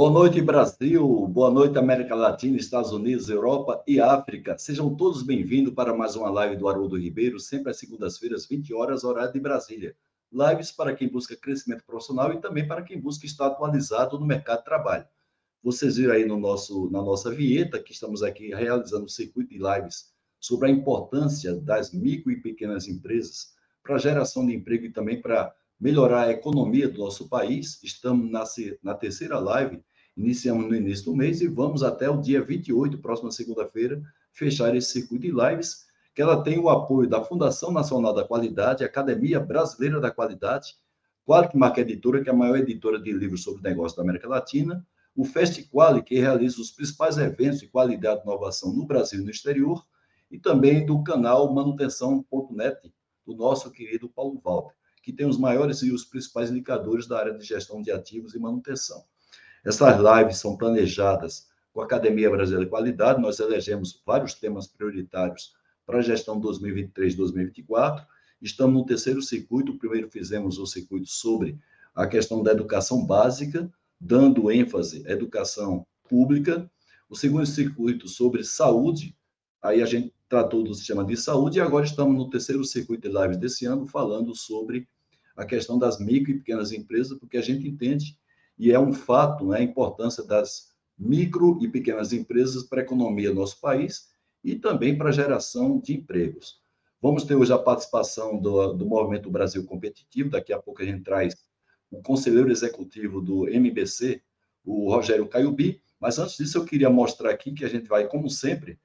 Boa noite, Brasil. Boa noite, América Latina, Estados Unidos, Europa e África. Sejam todos bem-vindos para mais uma live do Haroldo Ribeiro, sempre às segundas-feiras, 20 horas, horário de Brasília. Lives para quem busca crescimento profissional e também para quem busca estar atualizado no mercado de trabalho. Vocês viram aí no nosso, na nossa vinheta que estamos aqui realizando um circuito de lives sobre a importância das micro e pequenas empresas para a geração de emprego e também para melhorar a economia do nosso país. Estamos na, na terceira live Iniciamos no início do mês e vamos até o dia 28, próxima segunda-feira, fechar esse circuito de lives, que ela tem o apoio da Fundação Nacional da Qualidade, Academia Brasileira da Qualidade, Quality Marca Editora, que é a maior editora de livros sobre negócios da América Latina, o FestQuali, que realiza os principais eventos de qualidade e inovação no Brasil e no exterior, e também do canal manutenção.net, do nosso querido Paulo Walter, que tem os maiores e os principais indicadores da área de gestão de ativos e manutenção. Essas lives são planejadas com a Academia Brasileira de Qualidade, nós elegemos vários temas prioritários para a gestão 2023-2024. Estamos no terceiro circuito, primeiro fizemos o circuito sobre a questão da educação básica, dando ênfase à educação pública. O segundo circuito sobre saúde, aí a gente tratou do sistema de saúde, e agora estamos no terceiro circuito de lives desse ano, falando sobre a questão das micro e pequenas empresas, porque a gente entende e é um fato né, a importância das micro e pequenas empresas para a economia do nosso país e também para a geração de empregos. Vamos ter hoje a participação do, do Movimento Brasil Competitivo, daqui a pouco a gente traz o conselheiro executivo do MBC, o Rogério Caiubi, mas antes disso eu queria mostrar aqui que a gente vai, como sempre,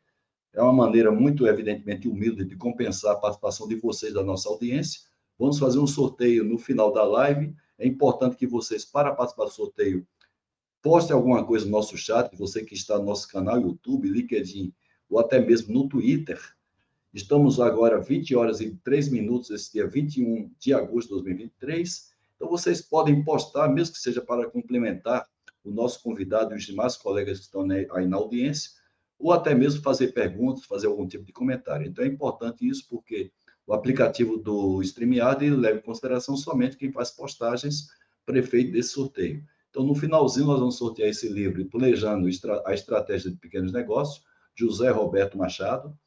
é uma maneira muito evidentemente humilde de compensar a participação de vocês da nossa audiência. Vamos fazer um sorteio no final da live é importante que vocês, para participar do sorteio, postem alguma coisa no nosso chat, você que está no nosso canal YouTube, LinkedIn, ou até mesmo no Twitter. Estamos agora 20 horas e 3 minutos, esse dia 21 de agosto de 2023. Então, vocês podem postar, mesmo que seja para complementar o nosso convidado e os demais colegas que estão aí na audiência, ou até mesmo fazer perguntas, fazer algum tipo de comentário. Então, é importante isso, porque o aplicativo do StreamYard leva em consideração somente quem faz postagens prefeito desse sorteio. Então, no finalzinho, nós vamos sortear esse livro, Planejando a Estratégia de Pequenos Negócios, José Roberto Machado.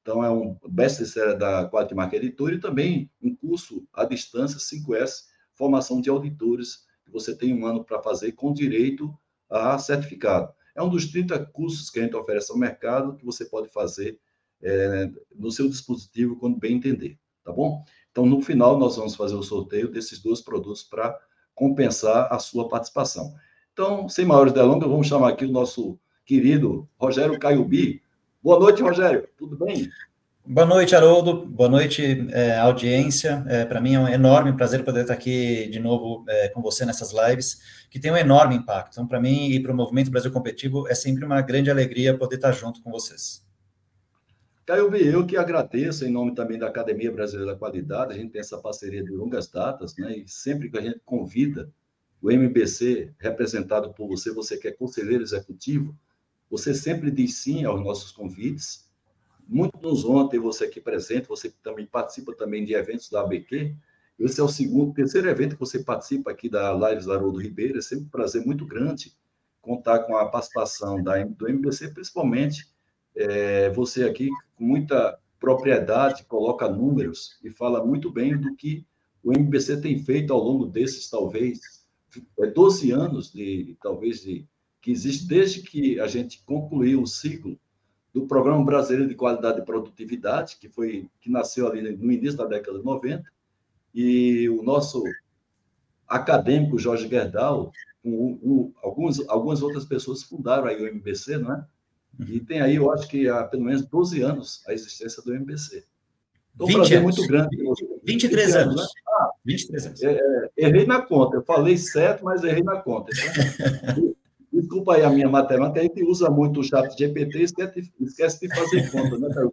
Então, é um best-seller da Quality Marca Editora e também um curso à distância, 5S, formação de auditores, que você tem um ano para fazer com direito a certificado. É um dos 30 cursos que a gente oferece ao mercado que você pode fazer é, no seu dispositivo quando bem entender, tá bom? Então, no final, nós vamos fazer o sorteio desses dois produtos para compensar a sua participação. Então, sem maiores delongas, vamos chamar aqui o nosso querido Rogério Caiubi. Boa noite, Rogério. Tudo bem? Boa noite, Haroldo. Boa noite, é, audiência. É, Para mim é um enorme prazer poder estar aqui de novo é, com você nessas lives, que tem um enorme impacto. Então, para mim e para o Movimento Brasil Competitivo, é sempre uma grande alegria poder estar junto com vocês. Caio B, eu que agradeço em nome também da Academia Brasileira da Qualidade, a gente tem essa parceria de longas datas, né? E sempre que a gente convida o MBC, representado por você, você que é conselheiro executivo, você sempre diz sim aos nossos convites. Muito nos honra ter você aqui presente, você também participa também de eventos da ABQ. Esse é o segundo, terceiro evento que você participa aqui da Lives Haroldo Ribeiro. É sempre um prazer muito grande contar com a participação da, do MBC, principalmente é, você aqui, com muita propriedade, coloca números e fala muito bem do que o MBC tem feito ao longo desses, talvez, 12 é, anos, de, talvez, de, que existe desde que a gente concluiu o ciclo do Programa Brasileiro de Qualidade e Produtividade, que foi que nasceu ali no início da década de 90, e o nosso acadêmico Jorge Gerdau, com, alguns, algumas outras pessoas fundaram aí o MBC, não é? E tem aí, eu acho que há pelo menos 12 anos a existência do MBC. Então, 20 prazer anos. muito grande. 23 anos. anos. Né? Ah, 23 anos. É, é, errei na conta. Eu falei certo, mas errei na conta. Então, desculpa aí a minha matemática. A gente usa muito o chat GPT e esquece, esquece de fazer conta, né, Caio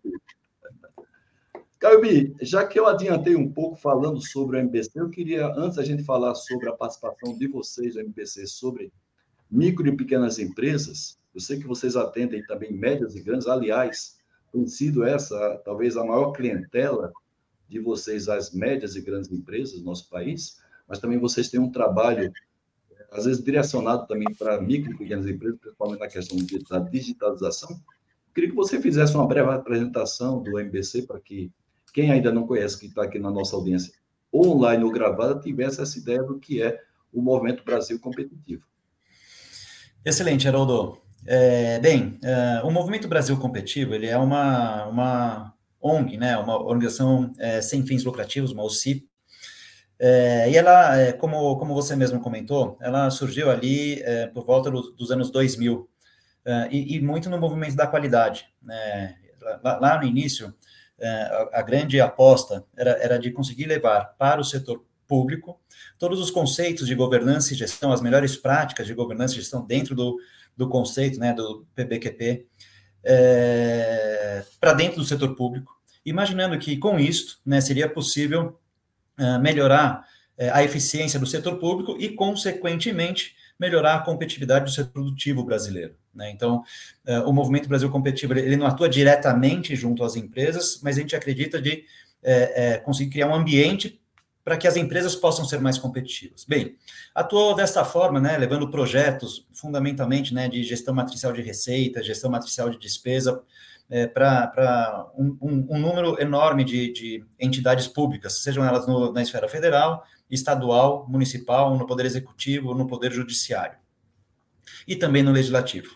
Caio já que eu adiantei um pouco falando sobre o MBC, eu queria, antes a gente falar sobre a participação de vocês do MBC sobre micro e pequenas empresas, eu sei que vocês atendem também médias e grandes, aliás, tem sido essa talvez a maior clientela de vocês, as médias e grandes empresas do nosso país, mas também vocês têm um trabalho às vezes direcionado também para micro e pequenas empresas, principalmente na questão da digitalização. Queria que você fizesse uma breve apresentação do MBC para que quem ainda não conhece, que está aqui na nossa audiência, online ou gravada, tivesse essa ideia do que é o Movimento Brasil Competitivo. Excelente, Haroldo. É, bem, é, o Movimento Brasil Competitivo ele é uma, uma ONG, né, uma organização é, sem fins lucrativos, uma OCIP, é, e ela, é, como, como você mesmo comentou, ela surgiu ali é, por volta do, dos anos 2000, é, e, e, muito no movimento da qualidade. Né? Lá, lá, no início, a, a, grande aposta era, era de conseguir levar para o setor público todos os conceitos de governança e gestão, as melhores práticas de governança e gestão dentro do, do conceito né, do PBQP, é, para dentro do setor público, imaginando que com isso né, seria possível uh, melhorar uh, a eficiência do setor público e, consequentemente, melhorar a competitividade do setor produtivo brasileiro. Né? Então, uh, o Movimento Brasil Competitivo ele não atua diretamente junto às empresas, mas a gente acredita de conseguir criar um ambiente para que as empresas possam ser mais competitivas. Bem, atuou desta forma, né, levando projetos fundamentalmente né, de gestão matricial de receita, gestão matricial de despesa, é, para um, um, um, número enorme de, de entidades públicas, sejam elas no, na esfera federal, estadual, municipal, no Poder Executivo, no Poder Judiciário e também no Legislativo.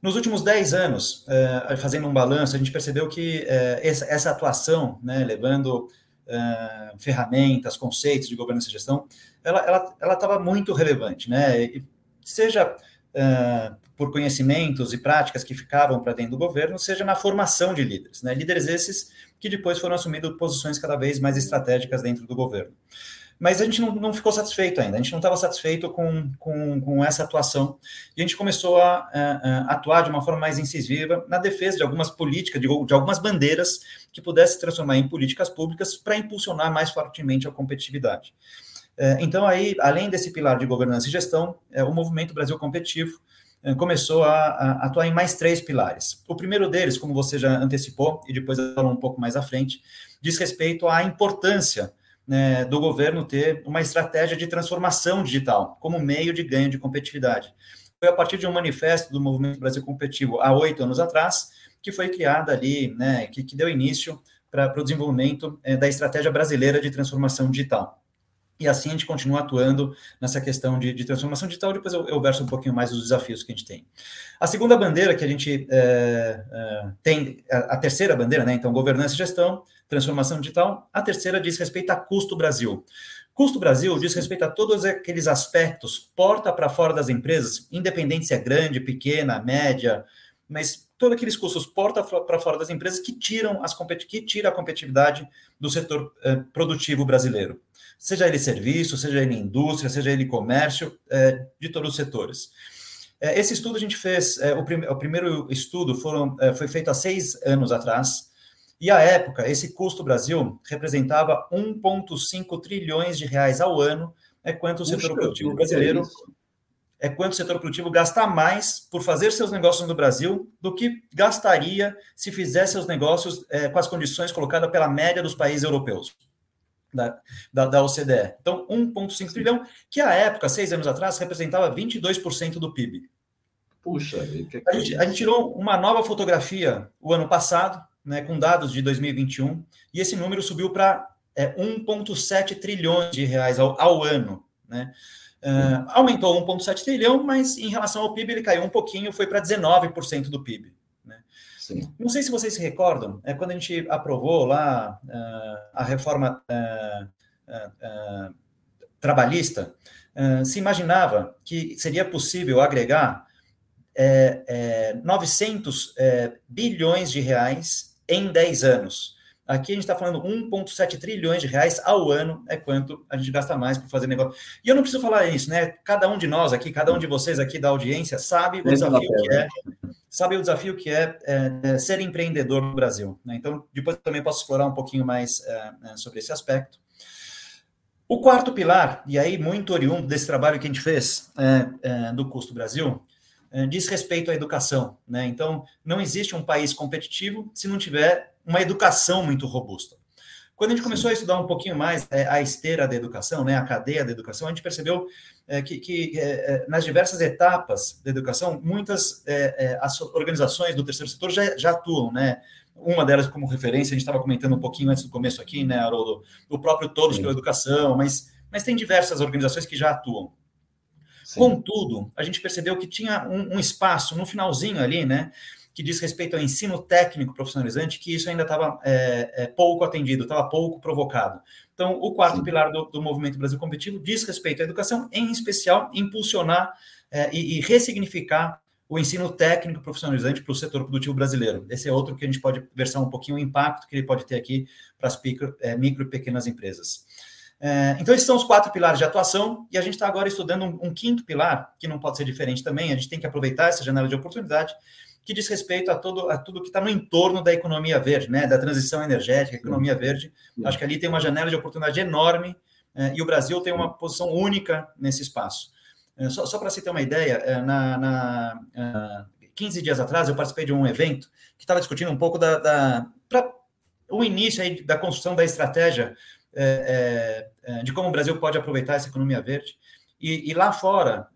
Nos últimos 10 anos, é, fazendo um balanço, a gente percebeu que é, essa, essa, atuação, né, levando uh, ferramentas, conceitos de governança e gestão, ela estava muito relevante, né? E seja uh, por conhecimentos e práticas que ficavam para dentro do governo, seja na formação de líderes, né? Líderes esses que depois foram assumindo posições cada vez mais estratégicas dentro do governo. Mas a gente não, não ficou satisfeito ainda, a gente não estava satisfeito com, com, com, essa atuação, e a gente começou a, a, a, atuar de uma forma mais incisiva na defesa de algumas políticas, de, de algumas bandeiras que pudessem se transformar em políticas públicas para impulsionar mais fortemente a competitividade. É, então, aí, além desse pilar de governança e gestão, é, o Movimento Brasil Competitivo é, começou a, a, atuar em mais três pilares. O primeiro deles, como você já antecipou, e depois falou um pouco mais à frente, diz respeito à importância né, do governo ter uma estratégia de transformação digital como meio de ganho de competitividade. Foi a partir de um manifesto do Movimento Brasil Competitivo há oito anos atrás que foi criada ali, né, que, que deu início para o desenvolvimento é, da estratégia brasileira de transformação digital. E assim a gente continua atuando nessa questão de, de transformação digital. Depois eu, eu, verso um pouquinho mais dos desafios que a gente tem. A segunda bandeira que a gente é, é, tem, a, a, terceira bandeira, né? Então, governança e gestão, transformação digital. A terceira diz respeito a custo Brasil. Custo Brasil diz respeito a todos aqueles aspectos, porta para fora das empresas, independente se é grande, pequena, média, mas todos aqueles custos porta para fora das empresas que tiram as que tira a competitividade do setor eh, produtivo brasileiro seja ele serviço, seja ele indústria, seja ele comércio, é, de todos os setores. É, esse estudo a gente fez, o, prim o, primeiro estudo foram, foi feito há seis anos atrás, e à época, esse custo Brasil representava 1,5 trilhões de reais ao ano, é quanto o setor produtivo brasileiro é quanto o setor produtivo gasta mais por fazer seus negócios no Brasil do que gastaria se fizesse seus negócios é, com as condições colocadas pela média dos países europeus da, da, da OCDE. Então, 1,5 trilhão, que à época, seis anos atrás, representava 22% do PIB. Puxa, que a, gente, a gente tirou uma nova fotografia o ano passado, né, com dados de 2021, e esse número subiu para é, 1,7 trilhões de reais ao, ao ano. Né? Uh, aumentou 1,7 trilhão, mas em relação ao PIB ele caiu um pouquinho, foi para 19% do PIB. Sim. Não sei se vocês se recordam, é quando a gente aprovou lá uh, a reforma uh, trabalhista, se imaginava que seria possível agregar 900 bilhões de reais em 10 anos. Aqui a gente está falando 1,7 trilhões de reais ao ano é quanto a gente gasta mais para fazer negócio. E eu não preciso falar isso, né? Cada um de nós aqui, cada um de vocês aqui da audiência sabe o desafio que é sabe o desafio que é, é, é ser empreendedor no Brasil. Né? Então, depois também posso explorar um pouquinho mais é, é, sobre esse aspecto. O quarto pilar, e aí muito oriundo desse trabalho que a gente fez é, do Custo Brasil, diz respeito à educação. Né? Então, não existe um país competitivo se não tiver uma educação muito robusta. Quando a gente começou a estudar um pouquinho mais é, a esteira da educação, né, a cadeia da educação, a gente percebeu é, que, que é, nas diversas etapas da educação, muitas as organizações do terceiro setor já, já atuam, né? Uma delas como referência, a gente estava comentando um pouquinho antes do começo aqui, né, Haroldo? O próprio Todos Sim. pela Educação, mas, mas tem diversas organizações que já atuam. Sim. Contudo, a gente percebeu que tinha um, um espaço no finalzinho ali, né? que diz respeito ao ensino técnico profissionalizante, que isso ainda estava é, é, pouco atendido, estava pouco provocado. Então, o quarto Sim. pilar do, do, Movimento Brasil Competitivo diz respeito à educação, em especial impulsionar é, e, e, ressignificar o ensino técnico profissionalizante para o setor produtivo brasileiro. Esse é outro que a gente pode versar um pouquinho o impacto que ele pode ter aqui para as micro, é, micro e pequenas empresas. É, então, esses são os quatro pilares de atuação, e a gente está agora estudando um, um, quinto pilar, que não pode ser diferente também, a gente tem que aproveitar essa janela de oportunidade, que diz respeito a, todo, a tudo que está no entorno da economia verde, né, da transição energética, economia verde. Acho que ali tem uma janela de oportunidade enorme é, e o Brasil tem uma posição única nesse espaço. É, só, só para você ter uma ideia, na, na 15 dias atrás eu participei de um evento que estava discutindo um pouco da, da o início aí da construção da estratégia de como o Brasil pode aproveitar essa economia verde. E, e lá fora,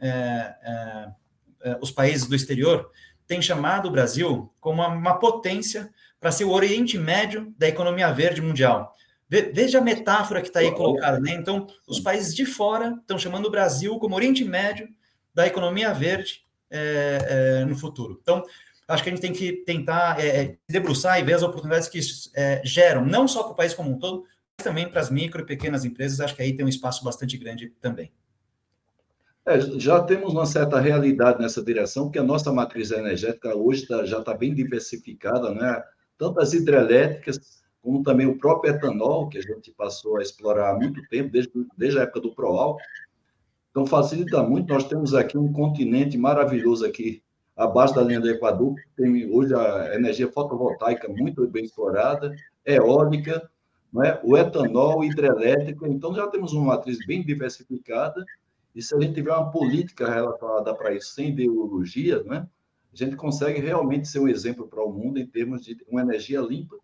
os países do exterior tem chamado o Brasil como uma, uma potência para ser o Oriente Médio da economia verde mundial. Veja a metáfora que está aí colocada, né? Então, os países de fora estão chamando o Brasil como Oriente Médio da economia verde é, é, no futuro. Então, acho que a gente tem que tentar é, é debruçar e ver as oportunidades que isso é, geram, não só para o país como um todo, também para as micro e pequenas empresas. Acho que aí tem um espaço bastante grande também. É, já temos uma certa realidade nessa direção, porque a nossa matriz energética hoje tá, já está bem diversificada, né? tanto as hidrelétricas, como também o próprio etanol, que a gente passou a explorar há muito tempo, desde, desde a época do Proal. Então, facilita muito. Nós temos aqui um continente maravilhoso aqui, abaixo da linha do Equador, tem hoje a energia fotovoltaica muito bem explorada, eólica, é? o etanol, hidrelétrico. Então, já temos uma matriz bem diversificada e se a gente tiver uma política relacionada para isso, sem ideologia, né, a gente consegue realmente ser um exemplo para o mundo em termos de uma energia limpa,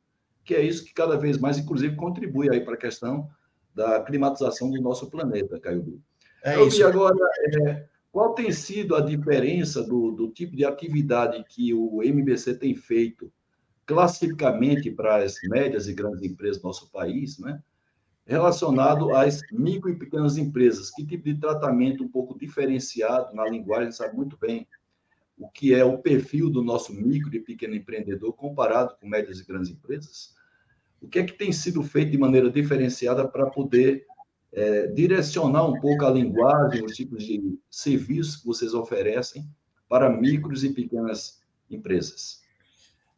que é isso que cada vez mais, inclusive, contribui aí para a questão da climatização do nosso planeta, Caio É Eu isso. vi agora é, qual tem sido a diferença do, do tipo de atividade que o MBC tem feito classificamente para as médias e grandes empresas do nosso país, né? relacionado às micro e pequenas empresas. Que tipo de tratamento um pouco diferenciado na linguagem, sabe muito bem o que é o perfil do nosso micro e pequeno empreendedor comparado com médias e grandes empresas? O que é que tem sido feito de maneira diferenciada para poder é, direcionar um pouco a linguagem, os tipos de serviços que vocês oferecem para micros e pequenas empresas?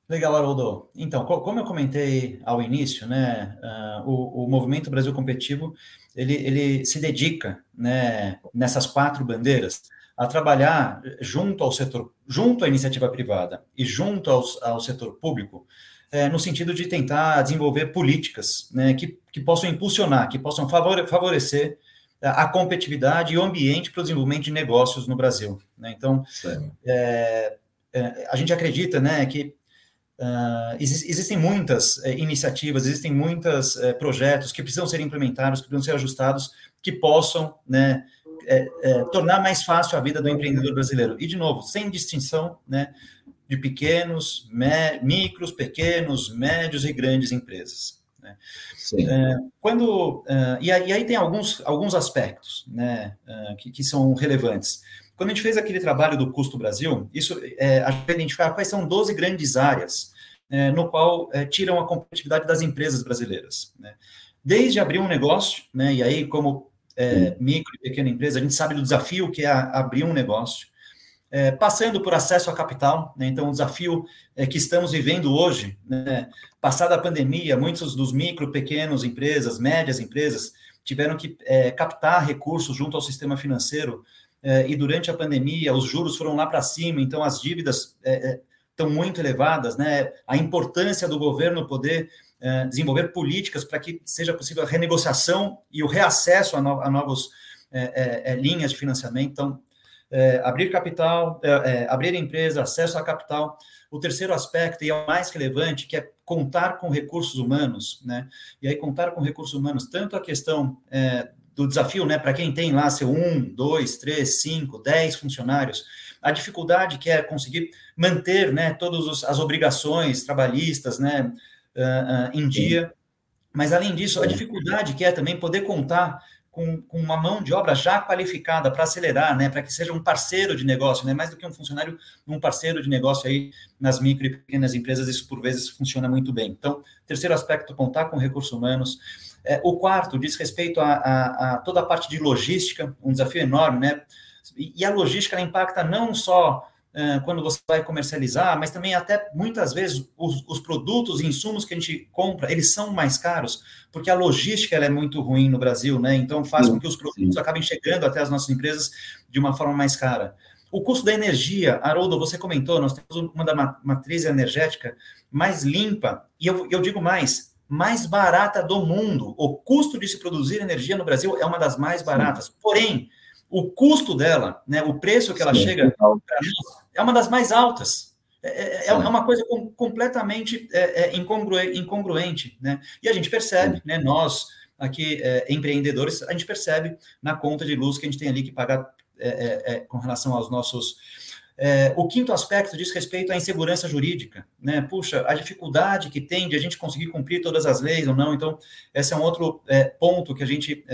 Legal, Haroldo. Então, como eu comentei ao início, né, uh, o, o, Movimento Brasil Competitivo, ele, ele se dedica, né, nessas quatro bandeiras, a trabalhar junto ao setor, junto à iniciativa privada e junto aos, ao setor público, é, no sentido de tentar desenvolver políticas né, que, que possam impulsionar, que possam favore, favorecer a competitividade e o ambiente para o desenvolvimento de negócios no Brasil. Né? Então, é, é, a gente acredita né, que Uh, existem muitas uh, iniciativas, existem muitos eh, projetos que precisam ser implementados, que precisam ser ajustados, que possam né, é, tornar mais fácil a vida do empreendedor brasileiro. E, de novo, sem distinção né, de pequenos, micros, pequenos, médios e grandes empresas. Né. Quando, e, aí, e, aí, tem alguns, alguns aspectos né, que, que são relevantes. Quando a gente fez aquele trabalho do Custo Brasil, isso é, a gente identificar quais são 12 grandes áreas é, no qual é, tiram a competitividade das empresas brasileiras. Né? Desde abrir um negócio, né, e aí como é, micro e pequena empresa, a gente sabe do desafio que é abrir um negócio, é, passando por acesso a capital, né, então o desafio é, que estamos vivendo hoje, né, passada a pandemia, muitos dos micro, pequenos empresas, médias empresas, tiveram que é, captar recursos junto ao sistema financeiro e durante a pandemia os juros foram lá para cima, então as dívidas é, estão muito elevadas, né? A importância do governo poder desenvolver políticas para que seja possível a renegociação e o reacesso a, no, a novas linhas de financiamento. Então, é, abrir capital, é, é, abrir empresa, acesso a capital. O terceiro aspecto, e é o mais relevante, que é contar com recursos humanos, né? E aí, contar com recursos humanos, tanto a questão é, do desafio, né, para quem tem lá seu um, dois, três, cinco, dez funcionários, a dificuldade que é conseguir manter, né, todas as obrigações trabalhistas, né, uh, uh, em dia. Mas, além disso, a dificuldade que é também poder contar com, com uma mão de obra já qualificada para acelerar, né, para que seja um parceiro de negócio, né, mais do que um funcionário, um parceiro de negócio aí nas micro e pequenas empresas, isso por vezes funciona muito bem. Então, terceiro aspecto, contar com recursos humanos. É, o quarto diz respeito a, a, a, toda a parte de logística, um desafio enorme, né, e, e a logística impacta não só quando você vai comercializar, mas também até muitas vezes os, os, produtos e insumos que a gente compra, eles são mais caros, porque a logística é muito ruim no Brasil, né? Então faz com que os produtos acabem chegando até as nossas empresas de uma forma mais cara. O custo da energia, Haroldo, você comentou, nós temos uma da matriz energética mais limpa, e eu, eu digo mais, mais barata do mundo. O custo de se produzir energia no Brasil é uma das mais baratas. Porém, o custo dela, né, o preço que ela Sim, chega é uma das mais altas. É, é, é, é uma coisa com, completamente é, é incongruente, incongruente, né? E a gente percebe, né, nós aqui, é, empreendedores, a gente percebe na conta de luz que a gente tem ali que pagar com relação aos nossos. O quinto aspecto diz respeito à insegurança jurídica, né? Puxa, a dificuldade que tem de a gente conseguir cumprir todas as leis ou não. Então, esse é um outro ponto que a gente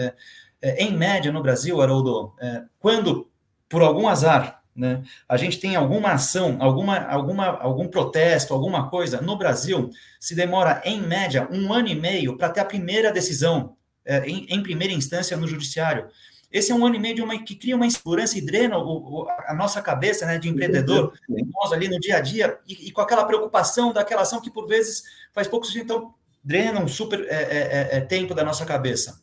é, em média no Brasil, Haroldo, é, quando por algum azar né, a gente tem alguma ação, alguma, alguma, algum protesto, alguma coisa, no Brasil se demora em média um ano e meio para ter a primeira decisão é, em, em, primeira instância no judiciário. Esse é um ano e meio de uma, que cria uma insegurança e drena o, o, a nossa cabeça né, de empreendedor, nós ali no dia a dia, e, e, com aquela preocupação daquela ação que por vezes faz pouco sentido, então drena um super é, é, é tempo da nossa cabeça.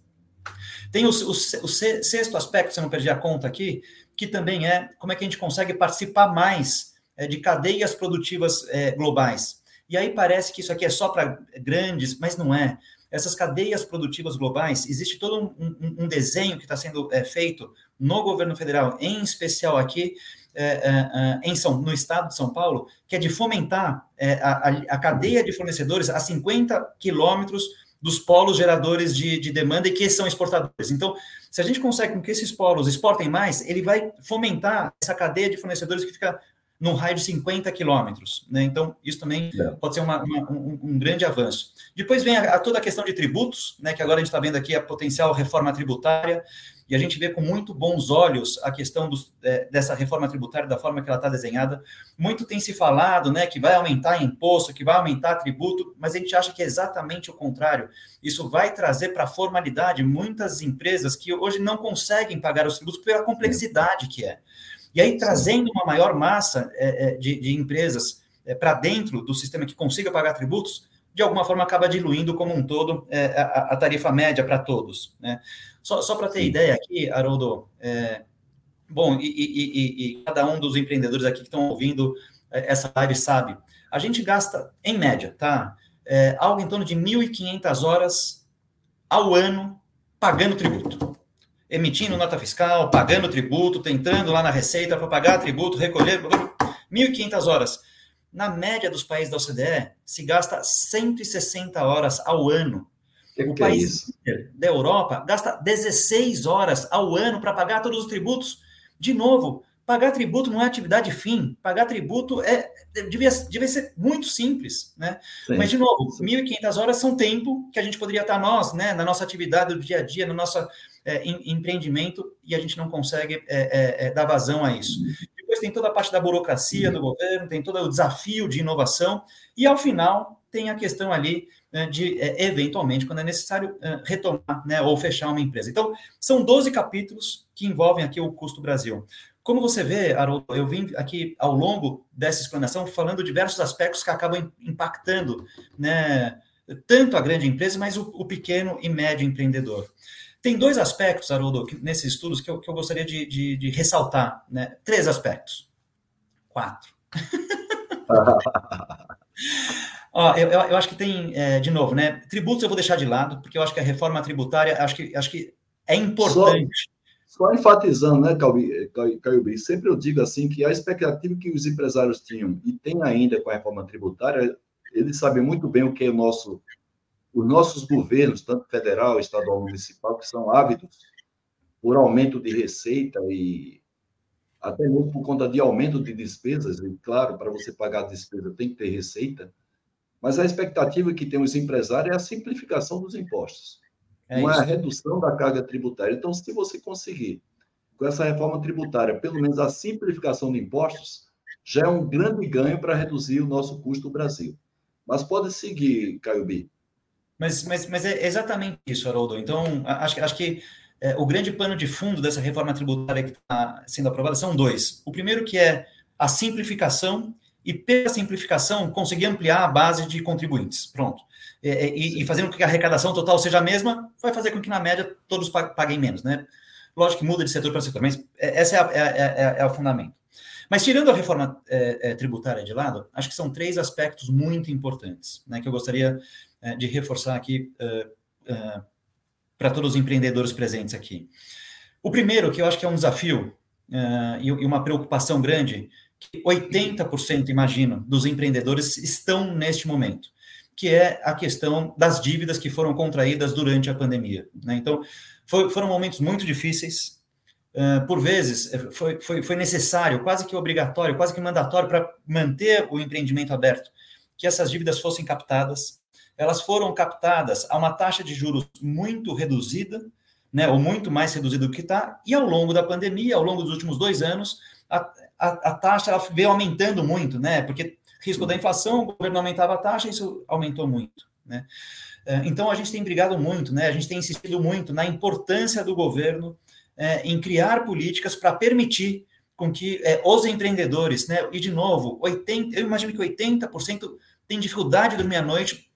Tem o, o, o sexto aspecto, se eu não perdi a conta aqui, que também é como é que a gente consegue participar mais é, de cadeias produtivas é, globais. E aí parece que isso aqui é só para grandes, mas não é. Essas cadeias produtivas globais, existe todo um, um, um desenho que está sendo é, feito no governo federal, em especial aqui é, é, é, em São, no estado de São Paulo, que é de fomentar a, a, cadeia de fornecedores a 50 quilômetros dos polos geradores de, de demanda e que são exportadores. Então, se a gente consegue com que esses polos exportem mais, ele vai fomentar essa cadeia de fornecedores que fica num raio de 50 quilômetros. Né? Então, isso também é. pode ser uma, uma, um, um, grande avanço. Depois vem a, a, toda a questão de tributos, né? que agora a gente está vendo aqui a potencial reforma tributária, e a gente vê com muito bons olhos a questão dos, é, dessa reforma tributária, da forma que ela está desenhada. Muito tem se falado né, que vai aumentar imposto, que vai aumentar tributo, mas a gente acha que é exatamente o contrário. Isso vai trazer para a formalidade muitas empresas que hoje não conseguem pagar os tributos pela complexidade que é. E aí, trazendo uma maior massa é, é de, de, empresas é, para dentro do sistema que consiga pagar tributos, de alguma forma acaba diluindo como um todo é, a, a, tarifa média para todos. Né? Só, só para ter Sim. ideia aqui, Haroldo, é, bom, e, e, e, e, cada um dos empreendedores aqui que estão ouvindo é, essa live sabe, a gente gasta, em média, tá? Algo em torno de 1.500 horas ao ano pagando tributo. Emitindo nota fiscal, pagando tributo, tentando lá na Receita para pagar tributo, recolher. 1.500 horas. Na média dos países da OCDE, se gasta 160 horas ao ano que o que é país é da Europa gasta 16 horas ao ano para pagar todos os tributos. De novo, pagar tributo não é atividade fim. Pagar tributo é devia, devia ser muito simples, né? Sim. Mas, de novo, 1.500 horas são tempo que a gente poderia estar nós, né, na nossa atividade do dia a dia, no nosso é, em, empreendimento, e a gente não consegue é, é, é dar vazão a isso. Depois tem toda a parte da burocracia do governo, tem todo o desafio de inovação, e ao final tem a questão ali né, de, é, eventualmente, quando é necessário retomar né, ou fechar uma empresa. Então, são 12 capítulos que envolvem aqui o custo Brasil. Como você vê, Haroldo, eu vim aqui ao longo dessa explanação falando diversos aspectos que acabam impactando né, tanto a grande empresa, mas o, o pequeno e médio empreendedor. Tem dois aspectos, Haroldo, nesses estudos que eu, que eu gostaria de, de, de ressaltar. Né? Três aspectos. Quatro. Ó, eu, eu, acho que tem, é, de novo, né? Tributos eu vou deixar de lado, porque eu acho que a reforma tributária, acho que, acho que é importante. Só enfatizando, né, Caio sempre eu digo assim que a expectativa que os empresários tinham e tem ainda com a reforma tributária, eles sabem muito bem o que é o nosso, os nossos governos, tanto federal, estadual, municipal, que são ávidos por aumento de receita e até mesmo por conta de aumento de despesas, e claro, para você pagar a despesa tem que ter receita, mas a expectativa que tem os empresários é a simplificação dos impostos, é não é a redução da carga tributária. Então, se você conseguir, com essa reforma tributária, pelo menos a simplificação de impostos, já é um grande ganho para reduzir o nosso custo do Brasil. Mas pode seguir, Caio B. Mas, mas, mas é exatamente isso, Haroldo. Então, acho, acho que é, o grande pano de fundo dessa reforma tributária que está sendo aprovada são dois. O primeiro que é a simplificação e pela simplificação conseguir ampliar a base de contribuintes. Pronto. É, é, e, e fazendo com que a arrecadação total seja a mesma, vai fazer com que, na média, todos paguem menos, né? Lógico que muda de setor para setor, mas é, a, é, é, é, o fundamento. Mas tirando a reforma é, tributária de lado, acho que são três aspectos muito importantes, né, que eu gostaria de reforçar aqui uh, uh, para todos os empreendedores presentes aqui. O primeiro, que eu acho que é um desafio e uma preocupação grande, que 80%, imagino, dos empreendedores estão neste momento, que é a questão das dívidas que foram contraídas durante a pandemia. Né? Então, foi, foram momentos muito difíceis. Por vezes, eh, foi, foi, foi necessário, quase que obrigatório, quase que mandatório para manter o empreendimento aberto, que essas dívidas fossem captadas. Elas foram captadas a uma taxa de juros muito reduzida, né, ou muito mais reduzida do que está, e ao longo da pandemia, ao longo dos últimos dois anos, a, a, a taxa ela veio aumentando muito, né? Porque risco da inflação, o governo aumentava a taxa, isso aumentou muito, né? É, então a gente tem brigado muito, né? A gente tem insistido muito na importância do governo é, em criar políticas para permitir com que é, os empreendedores, né? E de novo, 80, eu imagino que 80% tem dificuldade de dormir à noite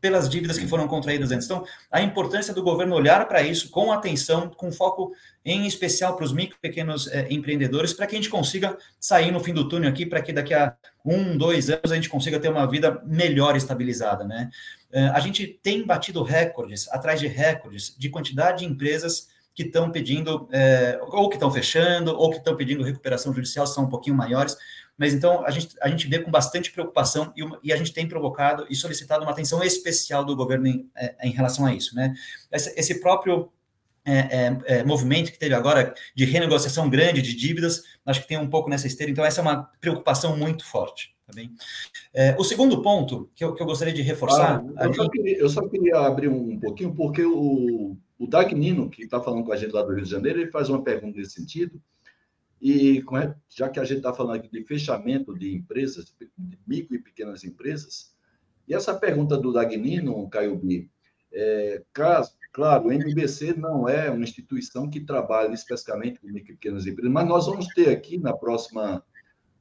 pelas dívidas que foram contraídas antes. Então, a importância do governo olhar para isso com atenção, com foco em especial para os micro e pequenos é, empreendedores, para que a gente consiga sair no fim do túnel aqui, para que daqui a um, dois anos a gente consiga ter uma vida melhor estabilizada, né? É, a gente tem batido recordes, atrás de recordes, de quantidade de empresas que estão pedindo, é, ou que estão fechando, ou que estão pedindo recuperação judicial, são um pouquinho maiores, mas então a gente, a gente vê com bastante preocupação e, uma, e a gente tem provocado e solicitado uma atenção especial do governo em, é, em relação a isso. Né? Esse, esse próprio é, é, é, movimento que teve agora de renegociação grande de dívidas, acho que tem um pouco nessa esteira, então essa é uma preocupação muito forte. Tá bem? É, o segundo ponto que eu, que eu gostaria de reforçar. Ah, eu, só queria, eu, só queria, abrir um pouquinho, porque o, o Dagnino, que está falando com a gente lá do Rio de Janeiro, ele faz uma pergunta nesse sentido. E já que a gente está falando aqui de fechamento de empresas, de micro e pequenas empresas, e essa pergunta do Dagnino, Caio B, é, caso, claro, o NBC não é uma instituição que trabalha especificamente com micro e pequenas empresas, mas nós vamos ter aqui na próxima,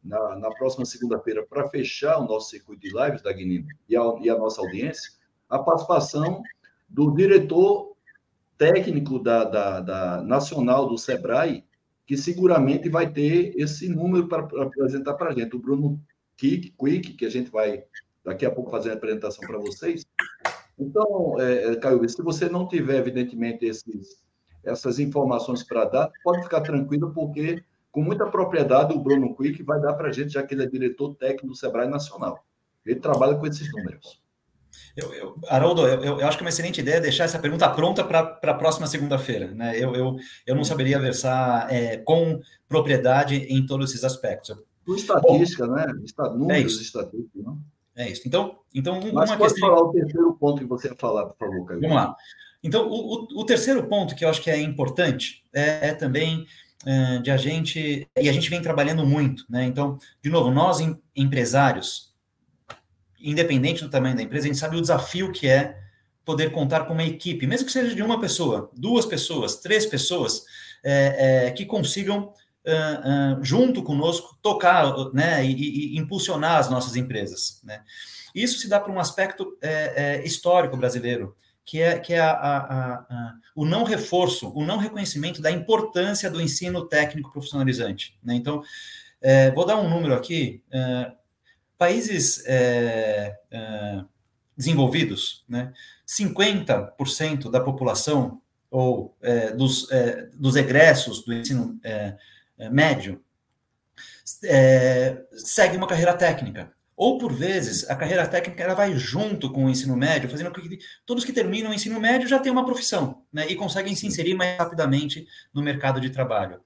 na, na próxima segunda-feira, para fechar o nosso circuito de lives, Dagnino, e a, e a nossa audiência, a participação do diretor técnico da, da, da Nacional do SEBRAE, que seguramente vai ter esse número para apresentar para a gente. O Bruno Kick, Quick, que a gente vai daqui a pouco fazer a apresentação para vocês. Então, é, é, Caio, se você não tiver, evidentemente, esses, essas informações para dar, pode ficar tranquilo, porque com muita propriedade o Bruno Quick vai dar para a gente, já que ele é diretor técnico do Sebrae Nacional. Ele trabalha com esses números. Eu, eu, Haroldo, eu, eu, acho que é uma excelente ideia deixar essa pergunta pronta para a próxima segunda-feira. Né? Eu, eu, eu não saberia versar é, com propriedade em todos esses aspectos. Por estatística, Bom, né? Números é estatísticos, não? É isso. Então, então Mas uma pode questão... falar o terceiro ponto que você ia falar, por favor, Caio. Vamos lá. Então, o, o, o, terceiro ponto que eu acho que é importante é, é também é, de a gente, e a gente vem trabalhando muito, né? Então, de novo, nós em, empresários, independente do tamanho da empresa, a gente sabe o desafio que é poder contar com uma equipe, mesmo que seja de uma pessoa, duas pessoas, três pessoas, é, é, que consigam, uh, uh, junto conosco, tocar né, e, e, impulsionar as nossas empresas. Né? Isso se dá para um aspecto é, é, histórico brasileiro, que é, que é a, a, a, o não reforço, o não reconhecimento da importância do ensino técnico profissionalizante. Né? Então, é, vou dar um número aqui. Países é, é, desenvolvidos, né, 50% da população ou é, dos, é, dos egressos do ensino é, é médio segue uma carreira técnica. Ou, por vezes, a carreira técnica ela vai junto com o ensino médio, fazendo com que todos que terminam o ensino médio já tenham uma profissão né, e conseguem se inserir mais rapidamente no mercado de trabalho.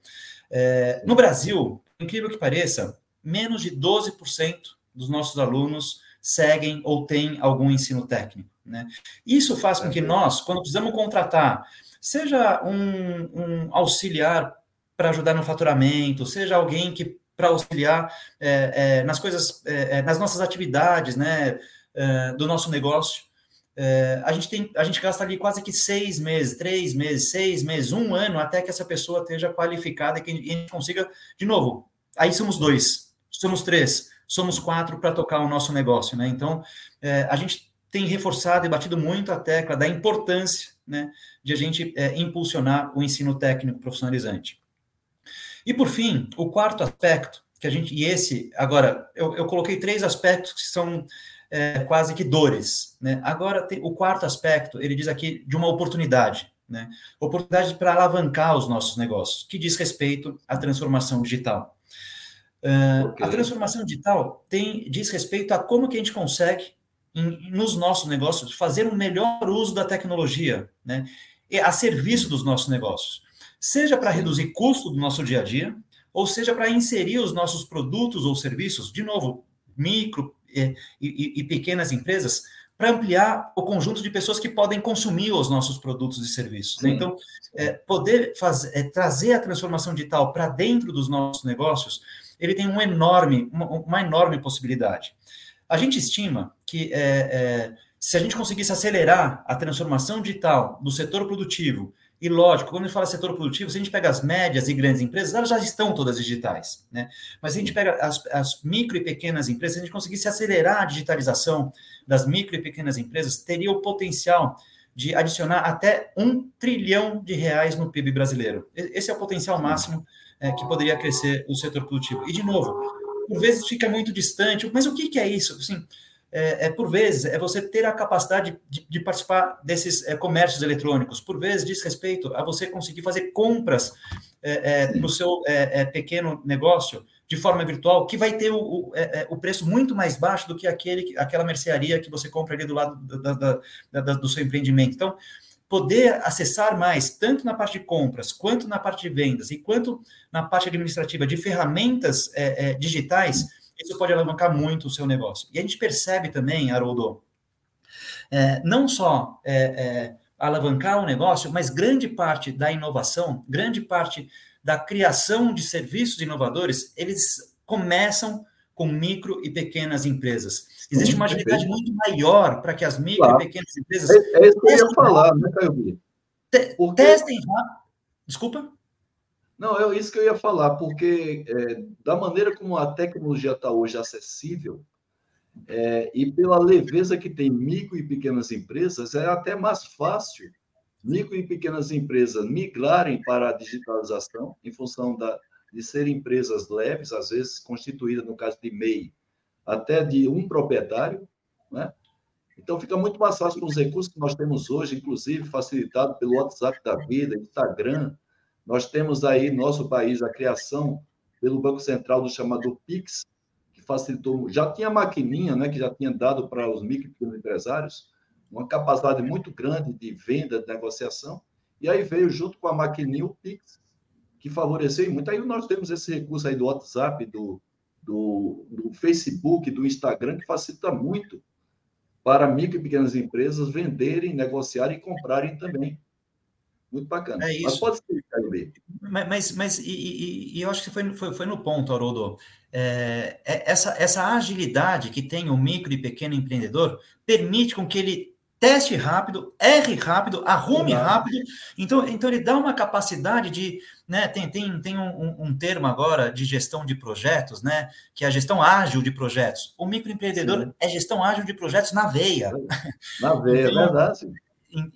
No Brasil, incrível que pareça, menos de 12% dos nossos alunos seguem ou têm algum ensino técnico. Né? Isso faz com que nós, quando precisamos contratar, seja um, um auxiliar para ajudar no faturamento, seja alguém que para auxiliar é, é, nas coisas, é, nas nossas atividades, né, do nosso negócio. A gente tem, a gente gasta ali quase que seis meses, três meses, seis meses, um ano até que essa pessoa esteja qualificada e que a gente consiga, de novo, aí somos dois, somos três, somos quatro para tocar o nosso negócio, né? Então, a gente tem reforçado e batido muito a tecla da importância, né, de a gente impulsionar o ensino técnico profissionalizante. E por fim, o quarto aspecto, que a gente, e esse, agora, eu, eu coloquei três aspectos que são é, quase que dores, né? Agora, tem, o quarto aspecto, ele diz aqui de uma oportunidade, né? Oportunidade para alavancar os nossos negócios, que diz respeito à transformação digital. Uh, okay. A transformação digital tem, diz respeito a como que a gente consegue, em, nos nossos negócios, fazer um melhor uso da tecnologia, né? A serviço dos nossos negócios seja para reduzir custo do nosso dia a dia, ou seja para inserir os nossos produtos ou serviços, de novo, micro e, e, e pequenas empresas, para ampliar o conjunto de pessoas que podem consumir os nossos produtos e serviços. Né? Então, é, poder fazer, é, trazer a transformação digital para dentro dos nossos negócios, ele tem um enorme, uma, uma enorme possibilidade. A gente estima que é, é se a gente conseguisse acelerar a transformação digital do setor produtivo e lógico, quando a gente fala setor produtivo, se a gente pega as médias e grandes empresas, elas já estão todas digitais, né? Mas se a gente pega as, as micro e pequenas empresas, se a gente conseguisse acelerar a digitalização das micro e pequenas empresas, teria o potencial de adicionar até um trilhão de reais no PIB brasileiro. Esse é o potencial máximo é, que poderia crescer o setor produtivo. E, de novo, por vezes fica muito distante, mas o que, que é isso? Assim, é, é, por vezes, é você ter a capacidade de, de participar desses é, comércios eletrônicos. Por vezes, diz respeito a você conseguir fazer compras é, é, no seu é, pequeno negócio de forma virtual, que vai ter o, o, o, preço muito mais baixo do que aquele, aquela mercearia que você compra ali do lado da, da, da, do seu empreendimento. Então, poder acessar mais, tanto na parte de compras, quanto na parte de vendas, e quanto na parte administrativa de ferramentas digitais, isso pode alavancar muito o seu negócio. E a gente percebe também, Haroldo, é, não só é, é, alavancar o negócio, mas grande parte da inovação, grande parte da criação de serviços inovadores, eles começam com micro e pequenas empresas. Existe uma agilidade muito maior para que as micro claro. e pequenas empresas. É, é isso que eu ia falar, né, Caio? Porque... Testem. Desculpa? Não, é isso que eu ia falar, porque é, da maneira como a tecnologia está hoje acessível, é, e pela leveza que tem micro e pequenas empresas, é até mais fácil micro e pequenas empresas migrarem para a digitalização, em função da, de serem empresas leves, às vezes constituídas, no caso de MEI, até de um proprietário, né? Então, fica muito mais fácil com os recursos que nós temos hoje, inclusive facilitado pelo WhatsApp da vida, Instagram, nós temos aí no nosso país a criação pelo Banco Central do chamado PIX, que facilitou, já tinha maquininha, né, que já tinha dado para os micro e pequenos empresários uma capacidade muito grande de venda, de negociação, e aí veio junto com a maquininha o PIX, que favoreceu muito. Aí nós temos esse recurso aí do WhatsApp, do, do, do Facebook, do Instagram, que facilita muito para micro e pequenas empresas venderem, negociarem e comprarem também. Muito bacana. É isso. Mas pode ser KLB. Mas, mas, mas e, e, e, eu acho que foi, foi, foi no ponto, Haroldo. É, é, essa, essa agilidade que tem o micro e pequeno empreendedor permite com que ele teste rápido, erre rápido, arrume rápido. Então, então ele dá uma capacidade de, né? Tem, tem, tem um, um, termo agora de gestão de projetos, né? Que é a gestão ágil de projetos. O microempreendedor Sim. é gestão ágil de projetos na veia. Na veia, então, é verdade.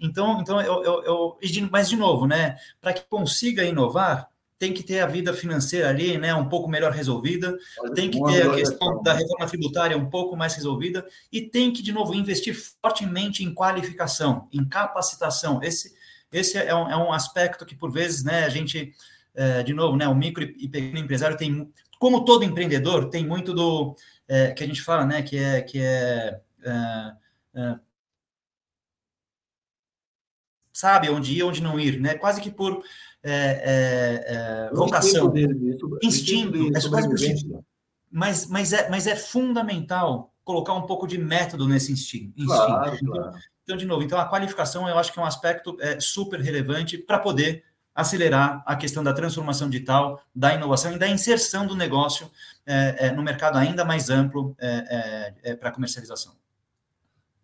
Então, então eu, eu, eu, mas de novo, né? Para que consiga inovar, tem que ter a vida financeira ali, né, um pouco melhor resolvida, tem que ter a questão da reforma tributária um pouco mais resolvida e tem que de novo investir fortemente em qualificação, em capacitação. Esse esse é um, é um aspecto que, por vezes, né, a gente, é, de novo, né, o micro e pequeno empresário tem, como todo empreendedor, tem muito do é, que a gente fala, né, que é, que é, é sabe onde ir, onde não ir, né? Quase que por é, é, é vocação, instinto, instinto, é quase por instinto. Mas, mas, é, mas é fundamental colocar um pouco de método nesse instinto. Claro, então, claro. então, de novo, então a qualificação eu acho que é um aspecto é, super relevante para poder acelerar a questão da transformação digital, da inovação e da inserção do negócio é, é, no mercado ainda mais amplo é, é, é para comercialização.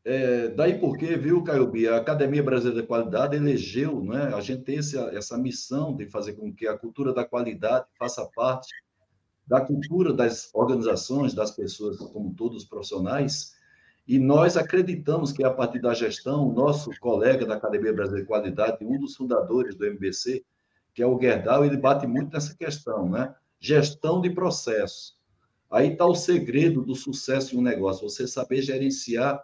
É, daí porque, viu, Caio Bia, a Academia Brasileira da Qualidade elegeu, né? a gente tem esse, essa missão de fazer com que a cultura da qualidade faça parte da cultura das organizações, das pessoas como todos os profissionais, e nós acreditamos que a partir da gestão, o nosso colega da Academia Brasileira de Qualidade, um dos fundadores do MBC, que é o Gerdau, ele bate muito nessa questão, né? Gestão de processos. Aí está o segredo do sucesso de um negócio, você saber gerenciar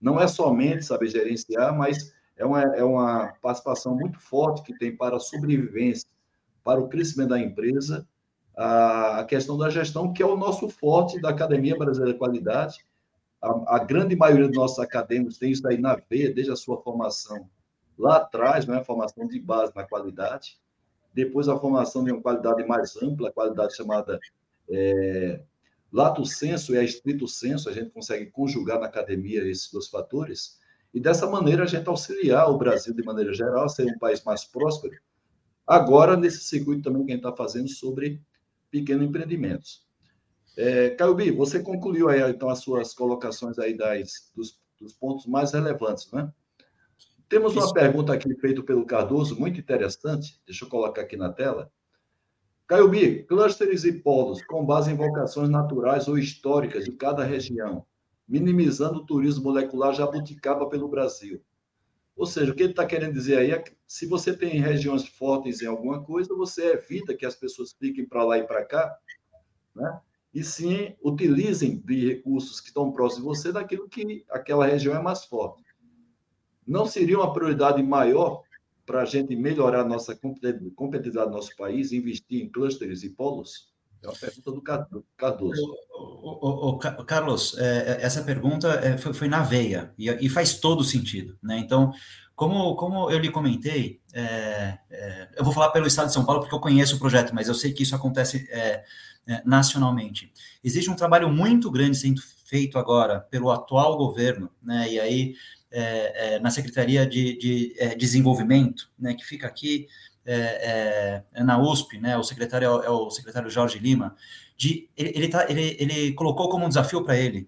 não é somente saber gerenciar, mas é uma, é uma participação muito forte que tem para a sobrevivência, para o crescimento da empresa, a, a questão da gestão, que é o nosso forte da Academia Brasileira de Qualidade. A, a, grande maioria dos nossos acadêmicos tem isso aí na veia, desde a sua formação lá atrás, né, a formação de base na qualidade, depois a formação de uma qualidade mais ampla, a qualidade chamada é, Lato senso e a estrito senso, a gente consegue conjugar na academia esses dois fatores, e dessa maneira a gente auxiliar o Brasil, de maneira geral, a ser um país mais próspero. Agora, nesse circuito também que a gente está fazendo sobre pequenos empreendimentos. É, Caiobi, você concluiu aí, então, as suas colocações aí das, dos, dos pontos mais relevantes, né? Temos uma Isso. pergunta aqui feita pelo Cardoso, muito interessante, deixa eu colocar aqui na tela. Caiobi, clusters e polos com base em vocações naturais ou históricas de cada região, minimizando o turismo molecular jabuticaba pelo Brasil. Ou seja, o que ele está querendo dizer aí é que se você tem regiões fortes em alguma coisa, você evita que as pessoas fiquem para lá e para cá, né? e sim utilizem de recursos que estão próximos de você daquilo que aquela região é mais forte. Não seria uma prioridade maior para a gente melhorar nossa competitividade do nosso país, investir em clusters e polos? É uma pergunta do Cardoso. O, o, o, Carlos, é, é, essa pergunta é, foi, foi, na veia e, e, faz todo sentido. Né? Então, como, como eu lhe comentei, é, é, eu vou falar pelo Estado de São Paulo porque eu conheço o projeto, mas eu sei que isso acontece é, nacionalmente. Existe um trabalho muito grande sendo feito agora pelo atual governo, né? e aí é, é, na Secretaria de, de é, Desenvolvimento, né, que fica aqui é, é, na USP, né, o secretário é o secretário Jorge Lima, de, ele, ele, tá, ele, ele colocou como um desafio para ele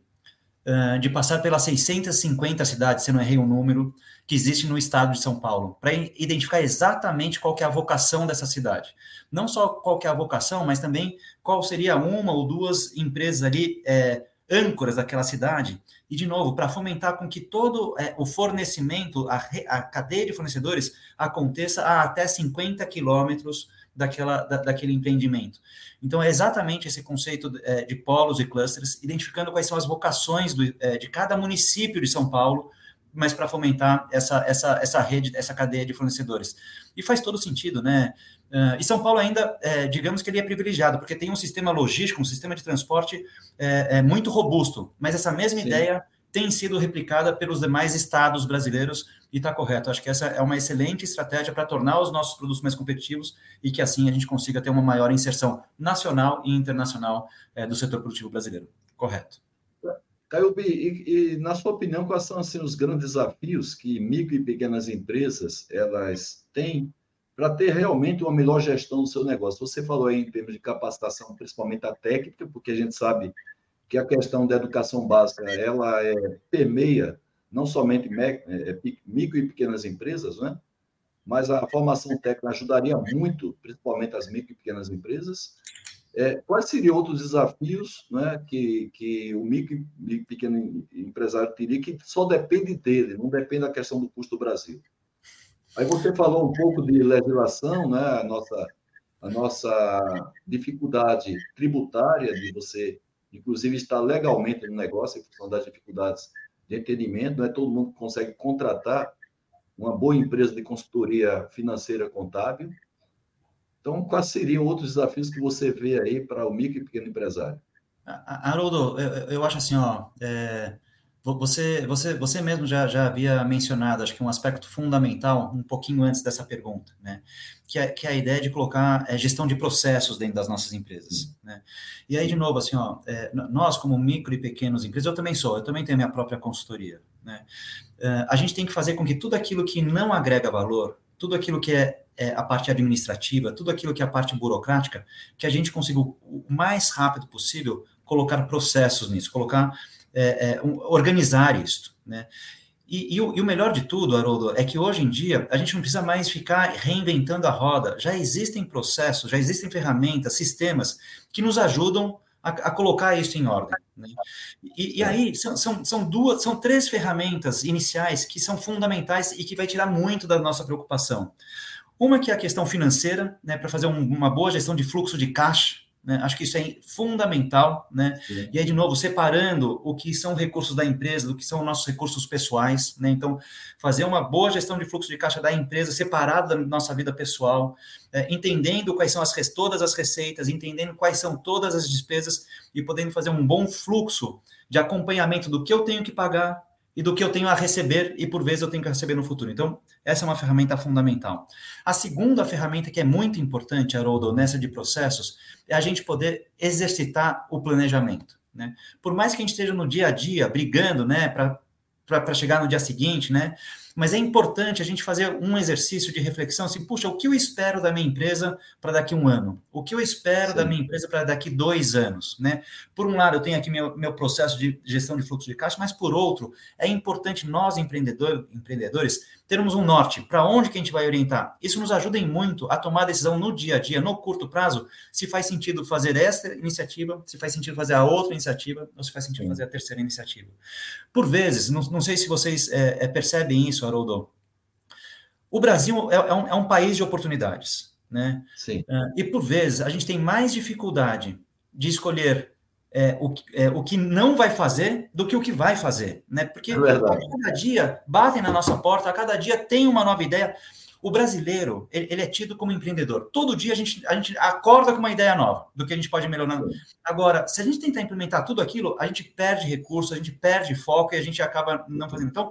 uh, de passar pelas 650 cidades, se não errei o número, que existe no estado de São Paulo, para identificar exatamente qual é a vocação dessa cidade. Não só qual é a vocação, mas também qual seria uma ou duas empresas ali é, âncoras daquela cidade, e, de novo, para fomentar com que todo é, o fornecimento, a, a, cadeia de fornecedores, aconteça a até 50 quilômetros daquela, da, daquele empreendimento. Então, é exatamente esse conceito é, de polos e clusters, identificando quais são as vocações do, é, de cada município de São Paulo, mas para fomentar essa, essa, essa rede, essa cadeia de fornecedores. E faz todo sentido, né? Uh, e São Paulo ainda, é, digamos que ele é privilegiado, porque tem um sistema logístico, um sistema de transporte é, é muito robusto, mas essa mesma Sim. ideia tem sido replicada pelos demais estados brasileiros e está correto. Acho que essa é uma excelente estratégia para tornar os nossos produtos mais competitivos e que assim a gente consiga ter uma maior inserção nacional e internacional é, do setor produtivo brasileiro. Correto. Caio, e, e, na sua opinião, quais são assim, os grandes desafios que micro e pequenas empresas elas têm para ter realmente uma melhor gestão do seu negócio? Você falou aí em termos de capacitação, principalmente a técnica, porque a gente sabe que a questão da educação básica ela é, permeia não somente é, é, micro e pequenas empresas, né? mas a formação técnica ajudaria muito, principalmente as micro e pequenas empresas. É, quais seriam outros desafios né, que, que o micro pequeno empresário teria que só depende dele, não depende da questão do custo do Brasil? Aí você falou um pouco de legislação, né, a nossa, a nossa dificuldade tributária de você, inclusive, estar legalmente no negócio, em função das dificuldades de entendimento, não é todo mundo consegue contratar uma boa empresa de consultoria financeira contábil. Então, quais seriam outros desafios que você vê aí para o micro e pequeno empresário? Haroldo, eu, eu acho assim, ó, é, você, você, você mesmo já, já havia mencionado, acho que um aspecto fundamental, um pouquinho antes dessa pergunta, né? Que é, que é a ideia de colocar é, gestão de processos dentro das nossas empresas, né? E aí, de novo, assim, ó, é, nós, como micro e pequenos empresas, eu também sou, eu também tenho a minha própria consultoria, né? É, a gente tem que fazer com que tudo aquilo que não agrega valor, tudo aquilo que é, é, a parte administrativa, tudo aquilo que é a parte burocrática, que a gente consiga o mais rápido possível colocar processos nisso, colocar é, é, um, organizar isso, né? E, e, o, e, o, melhor de tudo, Haroldo, é que hoje em dia a gente não precisa mais ficar reinventando a roda. Já existem processos, já existem ferramentas, sistemas que nos ajudam a, a colocar isso em ordem. Né? E, e, aí são, são, são, duas, são três ferramentas iniciais que são fundamentais e que vai tirar muito da nossa preocupação. Uma que é a questão financeira, né, para fazer um, uma boa gestão de fluxo de caixa, né? Acho que isso é fundamental, né? E aí, de novo, separando o que são recursos da empresa do que são nossos recursos pessoais, né? Então, fazer uma boa gestão de fluxo de caixa da empresa separado da nossa vida pessoal, é, entendendo quais são as todas as receitas, entendendo quais são todas as despesas e podendo fazer um bom fluxo de acompanhamento do que eu tenho que pagar e do que eu tenho a receber e por vezes eu tenho que receber no futuro. Então, essa é uma ferramenta fundamental. A segunda ferramenta que é muito importante, Haroldo, nessa de processos, é a gente poder exercitar o planejamento. Né? Por mais que a gente esteja no dia a dia brigando né, para chegar no dia seguinte, né? Mas é importante a gente fazer um exercício de reflexão assim, puxa, o que eu espero da minha empresa para daqui um ano? O que eu espero Sim. da minha empresa para daqui dois anos, né? Por um lado, eu tenho aqui meu, meu processo de gestão de fluxo de caixa, mas por outro, é importante nós, empreendedor, empreendedores, termos um norte, para onde que a gente vai orientar. Isso nos ajuda muito a tomar decisão no dia a dia, no curto prazo, se faz sentido fazer esta iniciativa, se faz sentido fazer a outra iniciativa, ou se faz sentido fazer a terceira iniciativa. Por vezes, não, não sei se vocês é, é, percebem isso, Haroldo, o Brasil é, é, um, é um, país de oportunidades, né? Sim. Uh, e por vezes a gente tem mais dificuldade de escolher é, o, é, o que não vai fazer do que o que vai fazer, né? Porque é cada dia batem na nossa porta, a cada dia tem uma nova ideia. O brasileiro, ele, ele, é tido como empreendedor. Todo dia a gente, a gente acorda com uma ideia nova do que a gente pode melhorar. Agora, se a gente tentar implementar tudo aquilo, a gente perde recurso, a gente perde foco e a gente acaba não fazendo. Então,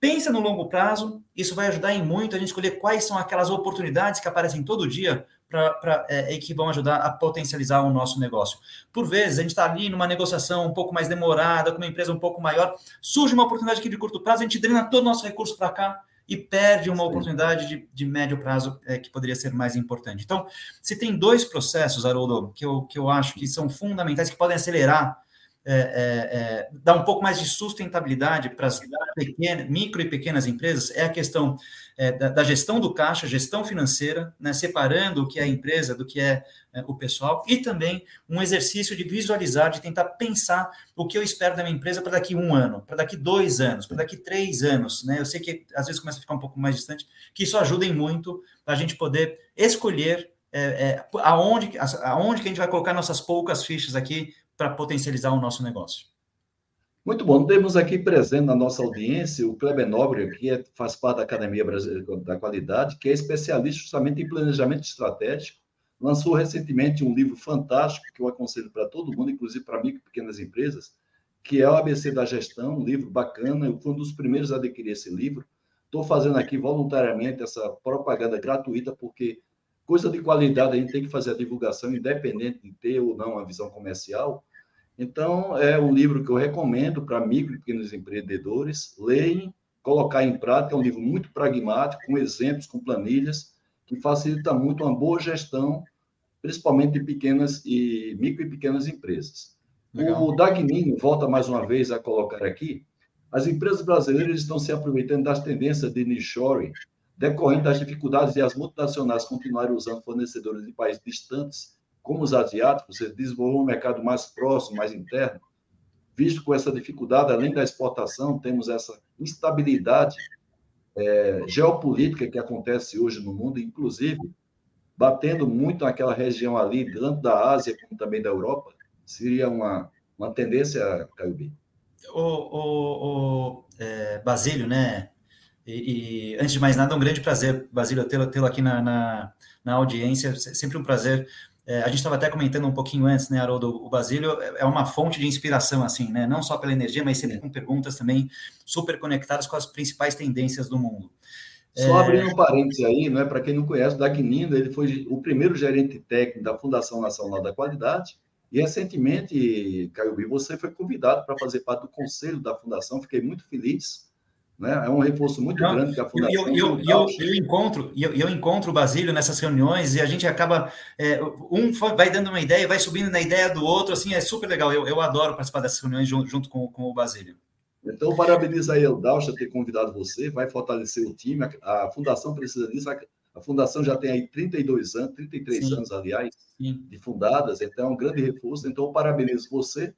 pensa no longo prazo, isso vai ajudar em muito a gente escolher quais são aquelas oportunidades que aparecem todo dia para é, que vão ajudar a potencializar o nosso negócio. Por vezes, a gente está ali numa negociação um pouco mais demorada, com uma empresa um pouco maior, surge uma oportunidade aqui de curto prazo, a gente drena todo o nosso recurso para cá e perde uma oportunidade de, de médio prazo é, que poderia ser mais importante. Então, se tem dois processos, Haroldo, que eu, que eu acho que são fundamentais, que podem acelerar é, é, é, dar um pouco mais de sustentabilidade para as micro e pequenas empresas é a questão é, da, da, gestão do caixa, gestão financeira, né, separando o que é a empresa do que é, é, o pessoal, e também um exercício de visualizar, de tentar pensar o que eu espero da minha empresa para daqui um ano, para daqui dois anos, para daqui três anos. Né? Eu sei que às vezes começa a ficar um pouco mais distante, que isso ajuda muito para a gente poder escolher é, aonde, aonde que a gente vai colocar nossas poucas fichas aqui para potencializar o nosso negócio. Muito bom. Temos aqui presente na nossa audiência o Kleber Nobre, que é, faz parte da Academia Brasileira da Qualidade, que é especialista justamente em planejamento estratégico. Lançou recentemente um livro fantástico que eu aconselho para todo mundo, inclusive para micro e pequenas empresas, que é o ABC da Gestão, um livro bacana. Eu fui um dos primeiros a adquirir esse livro. Estou fazendo aqui voluntariamente essa propaganda gratuita, porque coisa de qualidade a gente tem que fazer a divulgação, independente de ter ou não uma visão comercial então, é um livro que eu recomendo para micro e pequenos empreendedores lerem, colocar em prática. É um livro muito pragmático, com exemplos, com planilhas, que facilita muito uma boa gestão, principalmente de pequenas e micro e pequenas empresas. Legal. O Dagnino volta mais uma vez a colocar aqui. As empresas brasileiras estão se aproveitando das tendências de nearshoring, decorrente das dificuldades de as multinacionais continuarem usando fornecedores de países distantes como os asiáticos, você desenvolveu um mercado mais próximo, mais interno, visto com essa dificuldade, além da exportação, temos essa instabilidade é, geopolítica que acontece hoje no mundo, inclusive batendo muito naquela região ali, tanto da Ásia como também da Europa, seria uma, uma tendência, Caio O, o, o é, Basílio, né? E, e, antes de mais nada, é um grande prazer, Basílio, tê-lo aqui na, na, na, audiência. Sempre um prazer. É, a gente estava até comentando um pouquinho antes, né, Haroldo? O Basílio é uma fonte de inspiração, assim, né? Não só pela energia, mas sempre com perguntas também super conectadas com as principais tendências do mundo. Só é... abrindo um parênteses aí, né, para quem não conhece, o Dagnino, ele foi o primeiro gerente técnico da Fundação Nacional da Qualidade, e recentemente, Caio B, você foi convidado para fazer parte do conselho da Fundação, fiquei muito feliz, né? É um reforço muito Não, grande que a Fundação. Eu, eu, eu, eu encontro, eu, eu, encontro o Basílio nessas reuniões e a gente acaba. É, um vai dando uma ideia, vai subindo na ideia do outro, assim, é super legal. Eu, eu adoro participar dessas reuniões junto, junto com, com o Basílio. Então, parabenizo aí o Dalcha ter convidado você, vai fortalecer o time. A, a, Fundação precisa disso. A, a, Fundação já tem aí 32 anos, 33 Sim. anos, aliás, Sim. de fundadas, então é um grande reforço. Então, parabenizo você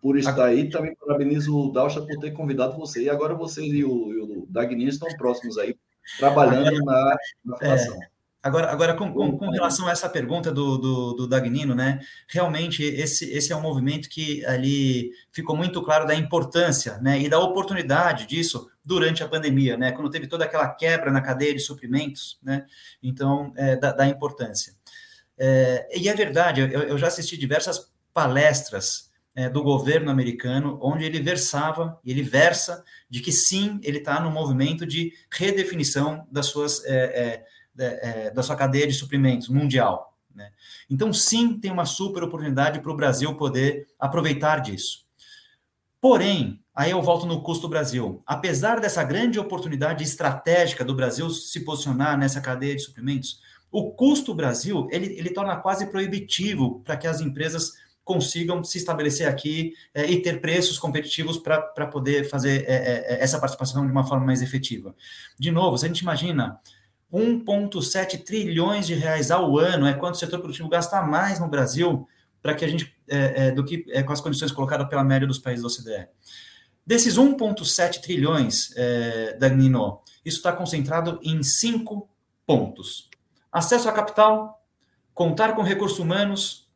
por estar aí. Também parabenizo o Dalcha por ter convidado você. E agora você e o, e o Dagninho estão próximos aí, trabalhando na, na fundação. É, agora, agora com, com, com, relação a essa pergunta do, do, do, Dagnino, né? Realmente, esse, esse é um movimento que ali ficou muito claro da importância né, e da oportunidade disso durante a pandemia, né? Quando teve toda aquela quebra na cadeia de suprimentos, né? Então, é, da, da importância. É, e é verdade, eu, eu já assisti diversas palestras é, do governo americano, onde ele versava, ele versa, de que sim, ele está no movimento de redefinição das suas, é, é, é, da sua cadeia de suprimentos mundial. Né? Então, sim, tem uma super oportunidade para o Brasil poder aproveitar disso. Porém, aí eu volto no custo Brasil. Apesar dessa grande oportunidade estratégica do Brasil se posicionar nessa cadeia de suprimentos, o custo Brasil ele, ele torna quase proibitivo para que as empresas consigam se estabelecer aqui é, e ter preços competitivos para poder fazer é, é, essa participação de uma forma mais efetiva. De novo, se a gente imagina 1,7 trilhões de reais ao ano é quanto o setor produtivo gasta mais no Brasil para que a gente é, é, do que é, com as condições colocadas pela média dos países da OCDE. Desses 1,7 trilhões, é, Dagnino, isso está concentrado em cinco pontos: acesso a capital, contar com recursos humanos,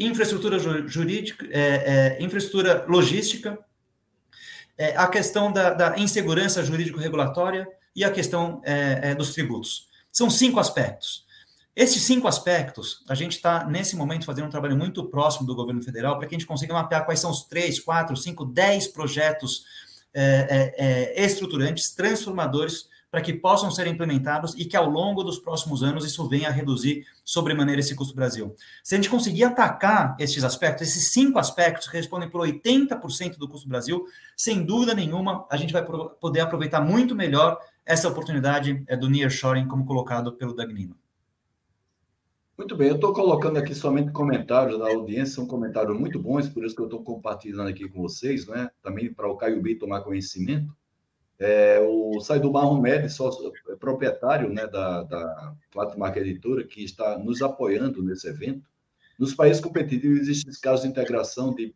infraestrutura jurídica, é, é, infraestrutura logística, é, a questão da, da insegurança jurídico-regulatória e a questão é, é, dos tributos. São cinco aspectos. Esses cinco aspectos, a gente está, nesse momento, fazendo um trabalho muito próximo do governo federal para que a gente consiga mapear quais são os três, quatro, cinco, dez projetos é, estruturantes, transformadores, para que possam ser implementados e que ao longo dos próximos anos isso venha a reduzir sobremaneira esse custo Brasil. Se a gente conseguir atacar esses aspectos, esses cinco aspectos que respondem por 80% do custo Brasil, sem dúvida nenhuma, a gente vai poder aproveitar muito melhor essa oportunidade é, do nearshoring, como colocado pelo Dagnino. Muito bem, eu estou colocando aqui somente comentários da audiência, são comentários muito bons, por isso que eu estou compartilhando aqui com vocês, né? também para o Caio B tomar conhecimento. É, o Saidu Mahomed, sócio, é proprietário né, da, da Flatmark Editora, que está nos apoiando nesse evento. Nos países competitivos existem casos de integração de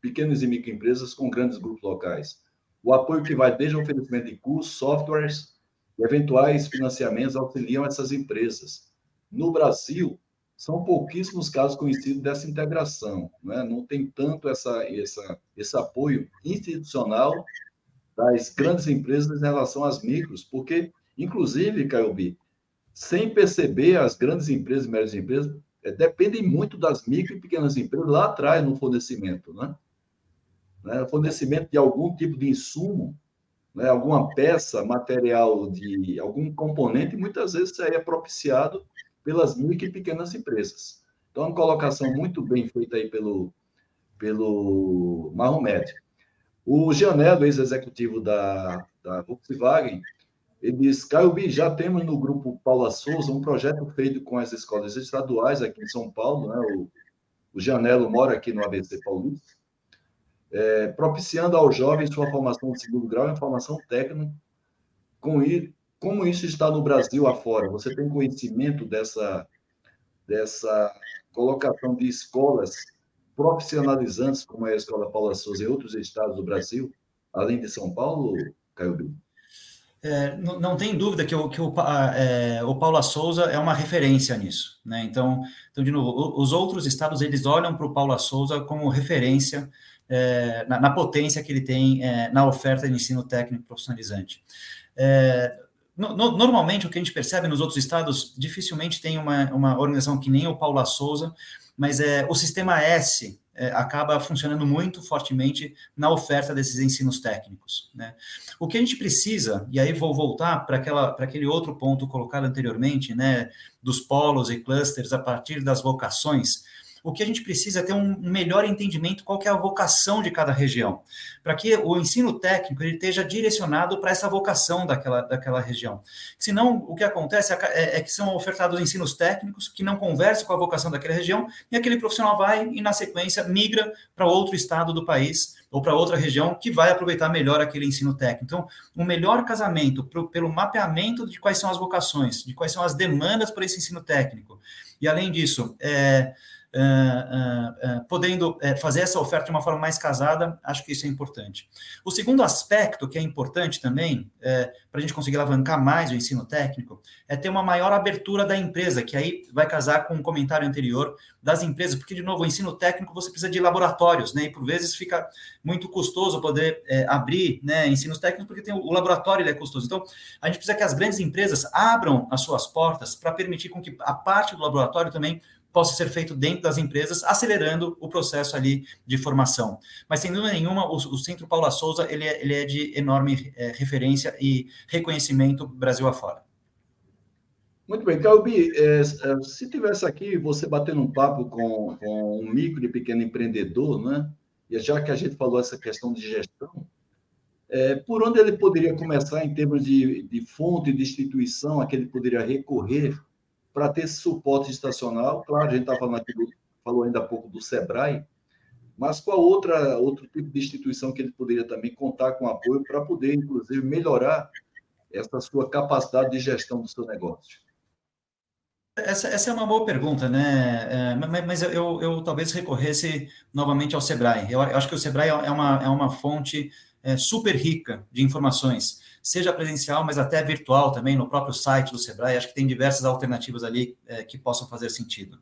pequenas e microempresas com grandes grupos locais. O apoio que vai desde o oferecimento de cursos, softwares e eventuais financiamentos auxiliam essas empresas. No Brasil, são pouquíssimos casos conhecidos dessa integração. Né? Não tem tanto essa, essa, esse apoio institucional das grandes empresas em relação às micros, porque, inclusive, Caiobi, sem perceber, as grandes empresas e médias empresas é, dependem muito das micro e pequenas empresas lá atrás no fornecimento, né? né? Fornecimento de algum tipo de insumo, né? alguma peça, material de algum componente, muitas vezes isso aí é propiciado pelas micro e pequenas empresas. Então, uma colocação muito bem feita aí pelo, pelo Mahomet. O Gianello, ex-executivo da, da Volkswagen, ele diz, Caio já temos no grupo Paula Souza um projeto feito com as escolas estaduais aqui em São Paulo, né? o, o Gianello mora aqui no ABC Paulista, é, propiciando aos jovens sua formação de segundo grau em formação técnica, com como isso está no Brasil afora? Você tem conhecimento dessa, dessa colocação de escolas profissionalizantes, como é a Escola Paula Souza e outros estados do Brasil, além de São Paulo, Caio Bill? É, não, não, tem dúvida que, o, que o, é, o Paula Souza é uma referência nisso, né? Então, então de novo, os outros estados eles olham para o Paula Souza como referência é, na, na, potência que ele tem é, na oferta de ensino técnico profissionalizante. É, no, no, normalmente, o que a gente percebe nos outros estados, dificilmente tem uma, uma organização que nem o Paula Souza, mas é, o sistema S é, acaba funcionando muito fortemente na oferta desses ensinos técnicos. Né? O que a gente precisa, e aí vou voltar para aquele outro ponto colocado anteriormente, né, dos polos e clusters a partir das vocações, o que a gente precisa é ter um melhor entendimento qual é a vocação de cada região, para que o ensino técnico ele esteja direcionado para essa vocação daquela, daquela região. Senão, o que acontece é, é, é, que são ofertados ensinos técnicos que não conversam com a vocação daquela região, e aquele profissional vai e, na sequência, migra para outro estado do país ou para outra região que vai aproveitar melhor aquele ensino técnico. Então, um melhor casamento pro, pelo mapeamento de quais são as vocações, de quais são as demandas para esse ensino técnico. E, além disso, é, uh, uh, podendo fazer essa oferta de uma forma mais casada, acho que isso é importante. O segundo aspecto que é importante também, para a gente conseguir alavancar mais o ensino técnico, é ter uma maior abertura da empresa, que aí vai casar com o um comentário anterior das empresas, porque, de novo, o ensino técnico você precisa de laboratórios, né? E por vezes fica muito custoso poder é, abrir né, ensinos técnicos, porque tem o, o laboratório ele é custoso. Então, a gente precisa que as grandes empresas abram as suas portas para permitir com que a parte do laboratório também possa ser feito dentro das empresas, acelerando o processo ali de formação. Mas, sem dúvida nenhuma, o, o Centro Paula Souza ele é, ele é de enorme é, referência e reconhecimento Brasil afora. Muito bem, Calbi, é, é, se tivesse aqui você batendo um papo com, com um micro e pequeno empreendedor, né? E já que a gente falou essa questão de gestão, é, por onde ele poderia começar em termos de, de fonte de instituição a que ele poderia recorrer para ter esse suporte estacional. Claro, a gente está falando aqui, do, falou ainda há pouco do SEBRAE, mas qual outra, outro tipo de instituição que ele poderia também contar com apoio para poder, inclusive, melhorar essa sua capacidade de gestão do seu negócio? Essa, essa é uma boa pergunta, né? É, mas, mas eu, eu, talvez recorresse novamente ao Sebrae. Eu, eu, acho que o Sebrae é uma, é uma fonte é, super rica de informações seja presencial, mas até virtual também, no próprio site do Sebrae. Acho que tem diversas alternativas ali é, que possam fazer sentido.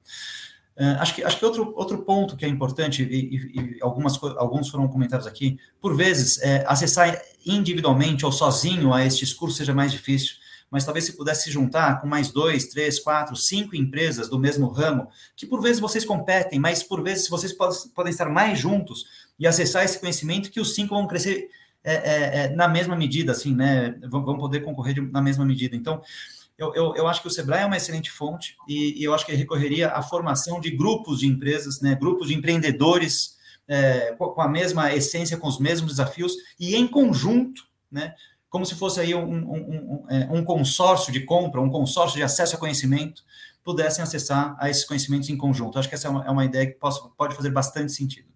Uh, acho que, acho que outro, outro ponto que é importante, e, e, e algumas, alguns foram comentados aqui, por vezes, é, acessar individualmente ou sozinho a estes cursos seja mais difícil, mas talvez se pudesse se juntar com mais dois, três, quatro, cinco empresas do mesmo ramo, que por vezes vocês competem, mas por vezes vocês podem, estar mais juntos e acessar esse conhecimento que os cinco vão crescer é, é, é, na mesma medida, assim, né? Vão, poder concorrer de, na mesma medida. Então, eu, eu, eu, acho que o Sebrae é uma excelente fonte e, e, eu acho que recorreria à formação de grupos de empresas, né? Grupos de empreendedores é, com, a mesma essência, com os mesmos desafios e em conjunto, né? Como se fosse aí um, um, um, é, um consórcio de compra, um consórcio de acesso a conhecimento, pudessem acessar a esses conhecimentos em conjunto. Acho que essa é uma, é uma ideia que possa, pode fazer bastante sentido.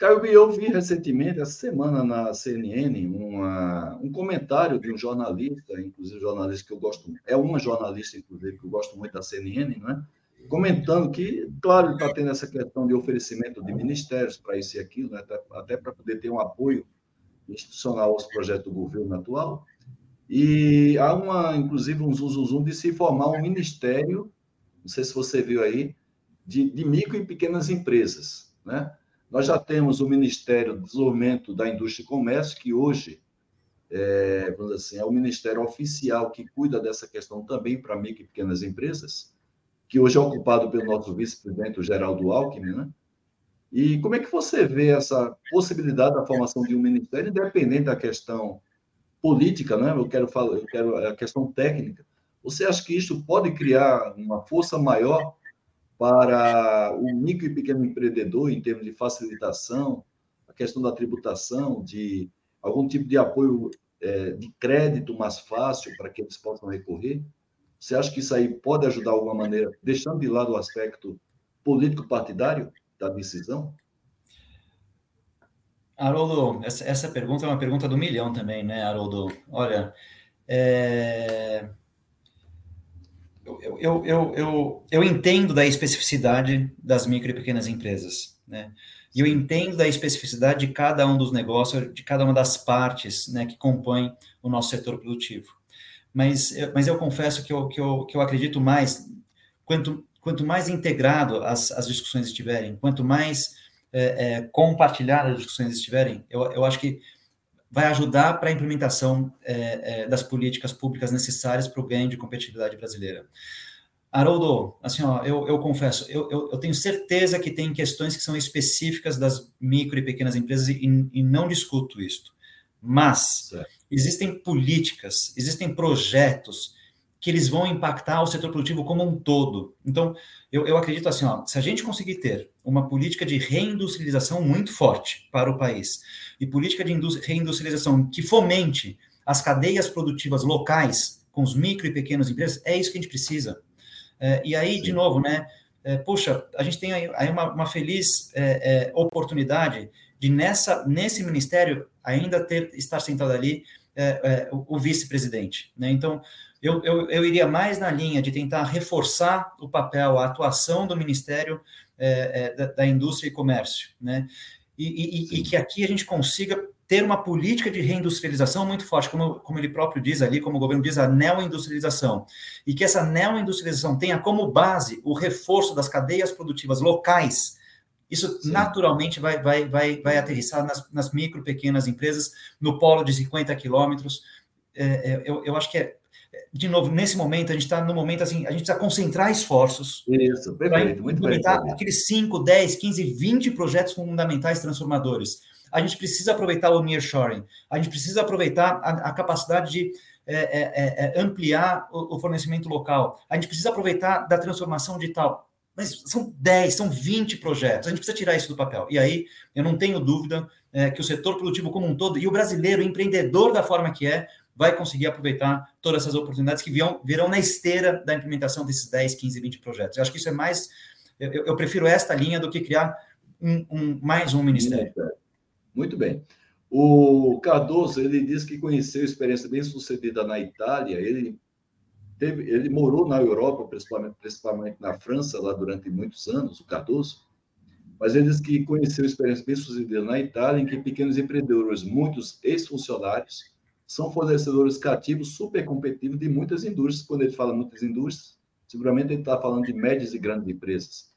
Caio, eu vi recentemente, essa semana na CNN, uma, um comentário de um jornalista, inclusive jornalista que eu gosto, é uma jornalista, inclusive, que eu gosto muito da CNN, né? comentando que, claro, está tendo essa questão de oferecimento de ministérios para isso e aquilo, né? até, até para poder ter um apoio institucional aos projetos do governo atual. E há uma, inclusive, um zum de se formar um ministério, não sei se você viu aí, de, de micro e pequenas empresas, né? Nós já temos o Ministério do Desenvolvimento da Indústria e Comércio, que hoje é, vamos assim, é o ministério oficial que cuida dessa questão também para micro e pequenas empresas, que hoje é ocupado pelo nosso vice-presidente, Geraldo Alckmin, né? E como é que você vê essa possibilidade da formação de um ministério, independente da questão política, né? Eu quero falar, eu quero a questão técnica. Você acha que isso pode criar uma força maior para o micro e pequeno empreendedor em termos de facilitação, a questão da tributação, de algum tipo de apoio é, de crédito mais fácil para que eles possam recorrer? Você acha que isso aí pode ajudar de alguma maneira, deixando de lado o aspecto político-partidário da decisão? Haroldo, essa, essa pergunta é uma pergunta do milhão também, né, Haroldo? Olha, é, eu, eu, eu, eu, eu entendo da especificidade das micro e pequenas empresas, né? E eu entendo da especificidade de cada um dos negócios, de cada uma das partes né, que compõem o nosso setor produtivo. Mas, mas eu confesso que eu, que, eu, que eu acredito mais, quanto, quanto mais integrado as, as discussões estiverem, quanto mais é, é, compartilhadas as discussões estiverem, eu, eu acho que vai ajudar para a implementação é, é, das políticas públicas necessárias para o ganho de competitividade brasileira. Haroldo, assim, ó, eu, eu confesso, eu, eu, eu, tenho certeza que tem questões que são específicas das micro e pequenas empresas e, e não discuto isso. Mas certo. existem políticas, existem projetos que eles vão impactar o setor produtivo como um todo. Então, eu, eu acredito assim, ó, se a gente conseguir ter uma política de reindustrialização muito forte para o país e política de reindustrialização que fomente as cadeias produtivas locais com os micro e pequenas empresas, é isso que a gente precisa. É, e aí, de novo, né? É, puxa, a gente tem aí uma, uma feliz é, é, oportunidade de nessa nesse ministério ainda ter estar sentado ali é, é, o, o vice-presidente, né? Então eu, eu, eu, iria mais na linha de tentar reforçar o papel, a atuação do Ministério é, é, da, da, Indústria e Comércio, né? E, e, e, que aqui a gente consiga ter uma política de reindustrialização muito forte, como, como ele próprio diz ali, como o governo diz, a neoindustrialização. E que essa neoindustrialização tenha como base o reforço das cadeias produtivas locais. Isso Sim. naturalmente vai, vai, vai, vai aterrissar nas, nas micro, pequenas empresas, no polo de 50 quilômetros. É, é, eu, eu acho que é de novo, nesse momento, a gente está no momento assim, a gente precisa concentrar esforços. Isso, perfeito, muito bem. Aqueles 5, 10, 15, 20 projetos fundamentais transformadores. A gente precisa aproveitar o nearshoring, a gente precisa aproveitar a, a capacidade de é, é, é, é, ampliar o, o, fornecimento local, a gente precisa aproveitar da transformação digital. Mas são 10, são 20 projetos, a gente precisa tirar isso do papel. E aí, eu não tenho dúvida é, que o setor produtivo como um todo, e o brasileiro, empreendedor da forma que é, vai conseguir aproveitar todas essas oportunidades que virão, virão na esteira da implementação desses 10, 15, 20 projetos. Eu acho que isso é mais. Eu, eu prefiro esta linha do que criar um, um, mais um ministério. Muito bem. O Cardoso, ele disse que conheceu experiência bem sucedida na Itália. Ele teve, ele morou na Europa, principalmente, principalmente na França, lá durante muitos anos, o Cardoso. Mas ele disse que conheceu experiência bem sucedida na Itália, em que pequenos empreendedores, muitos ex-funcionários, são fornecedores cativos super competitivos de muitas indústrias. Quando ele fala muitas indústrias, seguramente ele está falando de médias e grandes empresas.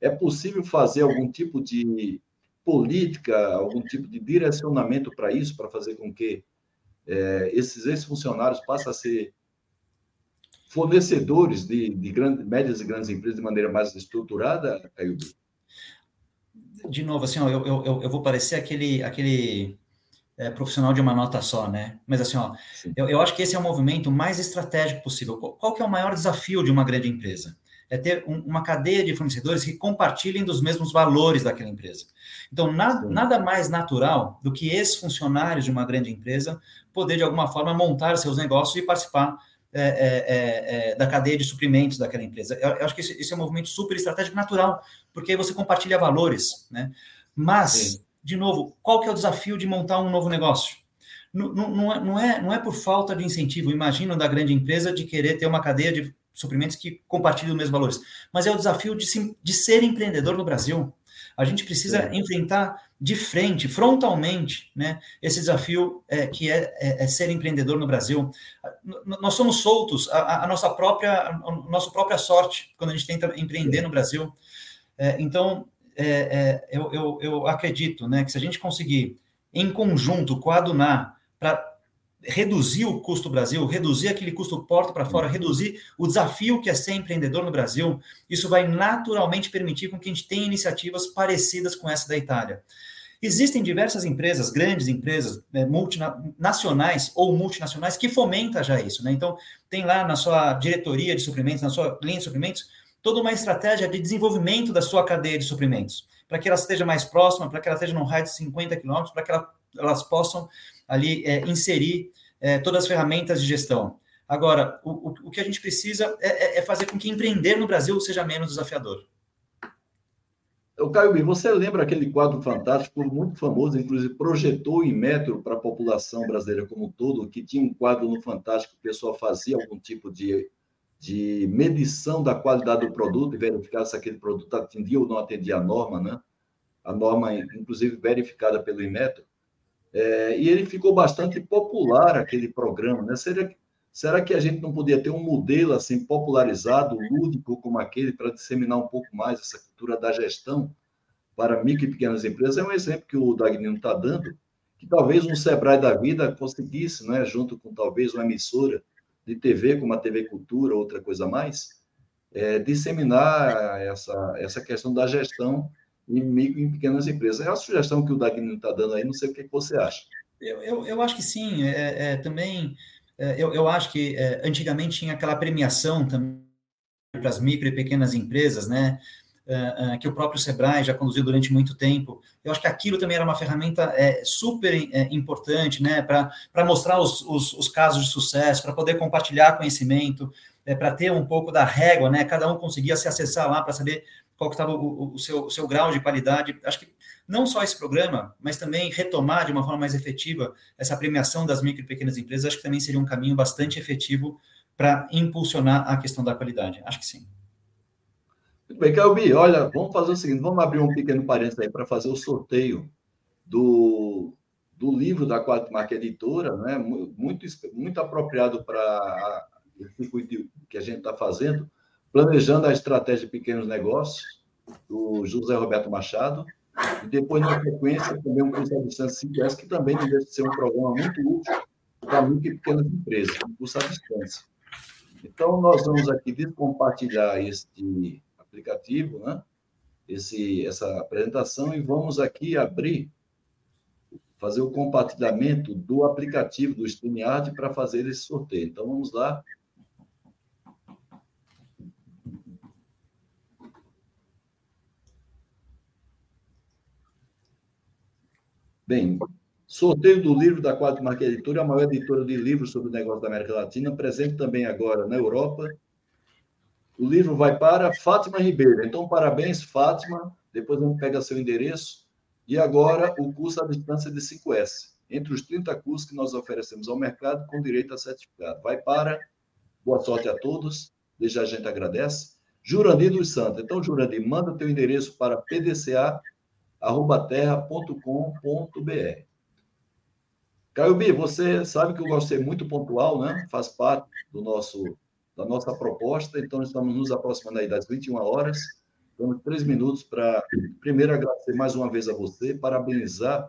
É possível fazer algum tipo de política, algum tipo de direcionamento para isso, para fazer com que é, esses ex-funcionários passem a ser fornecedores de, de médias e grandes empresas de maneira mais estruturada, Ayubi? De novo, assim, ó, eu, eu, eu vou parecer aquele, aquele é, profissional de uma nota só, né? Mas assim, ó, eu, eu, acho que esse é o movimento mais estratégico possível. Qual, que é o maior desafio de uma grande empresa? É ter um, uma cadeia de fornecedores que compartilhem dos mesmos valores daquela empresa. Então, na, nada mais natural do que esses funcionários de uma grande empresa poder, de alguma forma, montar seus negócios e participar é, é, é, é da cadeia de suprimentos daquela empresa. Eu, eu acho que esse, esse, é um movimento super estratégico natural, porque aí você compartilha valores, né? Mas... De novo, qual que é o desafio de montar um novo negócio? Não, não, é, não, é, não é por falta de incentivo, imagino, da grande empresa de querer ter uma cadeia de suprimentos que compartilhe os mesmos valores, mas é o desafio de, de ser empreendedor no Brasil. A gente precisa é. enfrentar de frente, frontalmente, né, esse desafio é, que é, é, é, ser empreendedor no Brasil. Nós somos soltos, a, a, nossa própria, a nossa própria sorte quando a gente tenta empreender no Brasil. É, então, é, é, eu, eu, eu, acredito né, que se a gente conseguir, em conjunto, coadunar para reduzir o custo Brasil, reduzir aquele custo porta para fora, reduzir o desafio que é ser empreendedor no Brasil, isso vai naturalmente permitir com que a gente tenha iniciativas parecidas com essa da Itália. Existem diversas empresas, grandes empresas, né, multinacionais ou multinacionais, que fomentam já isso. Né? Então, tem lá na sua diretoria de suprimentos, na sua linha de suprimentos, toda uma estratégia de desenvolvimento da sua cadeia de suprimentos, para que ela esteja mais próxima, para que ela esteja num raio de 50 quilômetros, para que ela, elas possam ali é, inserir é, todas as ferramentas de gestão. Agora, o, o, que a gente precisa é, é, é, fazer com que empreender no Brasil seja menos desafiador. O Caio você lembra aquele quadro fantástico, muito famoso, inclusive projetou em metro para a população brasileira como um todo, que tinha um quadro no Fantástico o pessoal fazia algum tipo de de medição da qualidade do produto e verificar se aquele produto atendia ou não atendia a norma, né? A norma, inclusive, verificada pelo Inmetro. É, e ele ficou bastante popular, aquele programa, né? Será, será que a gente não podia ter um modelo assim popularizado, lúdico como aquele, para disseminar um pouco mais essa cultura da gestão para micro e pequenas empresas? É um exemplo que o Dagnino está dando. que talvez um Sebrae da vida conseguisse, né, junto com talvez uma emissora de TV, como a TV Cultura, outra coisa mais, é, disseminar essa, essa questão da gestão em micro e pequenas empresas. É a sugestão que o Dagno está dando aí, não sei o que, que você acha. Eu, eu, eu, acho que sim. É, é também, é, eu, eu acho que é, antigamente tinha aquela premiação também para as micro e pequenas empresas, né? Uh, uh, que o próprio Sebrae já conduziu durante muito tempo. Eu acho que aquilo também era uma ferramenta é, super é, importante, né, para mostrar os, os, os, casos de sucesso, para poder compartilhar conhecimento, é, para ter um pouco da régua, né, cada um conseguia se acessar lá para saber qual estava o, o, seu, o seu grau de qualidade. Acho que não só esse programa, mas também retomar de uma forma mais efetiva essa premiação das micro e pequenas empresas, acho que também seria um caminho bastante efetivo para impulsionar a questão da qualidade. Acho que sim. Muito bem, Calbi, olha, vamos fazer o seguinte, vamos abrir um pequeno parênteses aí para fazer o sorteio do, do livro da Quatro Marca Editora, né? muito, muito apropriado para o circuito que a gente está fazendo, planejando a estratégia de pequenos negócios, do José Roberto Machado, e depois, na sequência, também um curso à distância 5S, que também deve ser um programa muito útil para micro e pequenas empresas, um curso à distância. Então, nós vamos aqui descompartilhar este aplicativo, né? Esse, essa apresentação, e vamos aqui abrir, fazer o compartilhamento do aplicativo do StreamYard para fazer esse sorteio. Então, vamos lá. Bem, Sorteio do livro da Quatro Marca Editora, a maior editora de livros sobre o negócio da América Latina, presente também agora na Europa. O livro vai para Fátima Ribeiro. Então, parabéns, Fátima. Depois a gente pega seu endereço. E agora, o curso à distância de 5S. Entre os 30 cursos que nós oferecemos ao mercado, com direito a certificado. Vai para. Boa sorte a todos. Desde a gente agradece. Jurandir dos Santos. Então, Jurandir, manda teu endereço para pdca.terra.com.br. Caio B, você sabe que eu gosto de ser muito pontual, né? Faz parte do nosso, da nossa proposta, então estamos nos aproximando aí das 21 horas. Temos três minutos para, primeiro, agradecer mais uma vez a você, parabenizar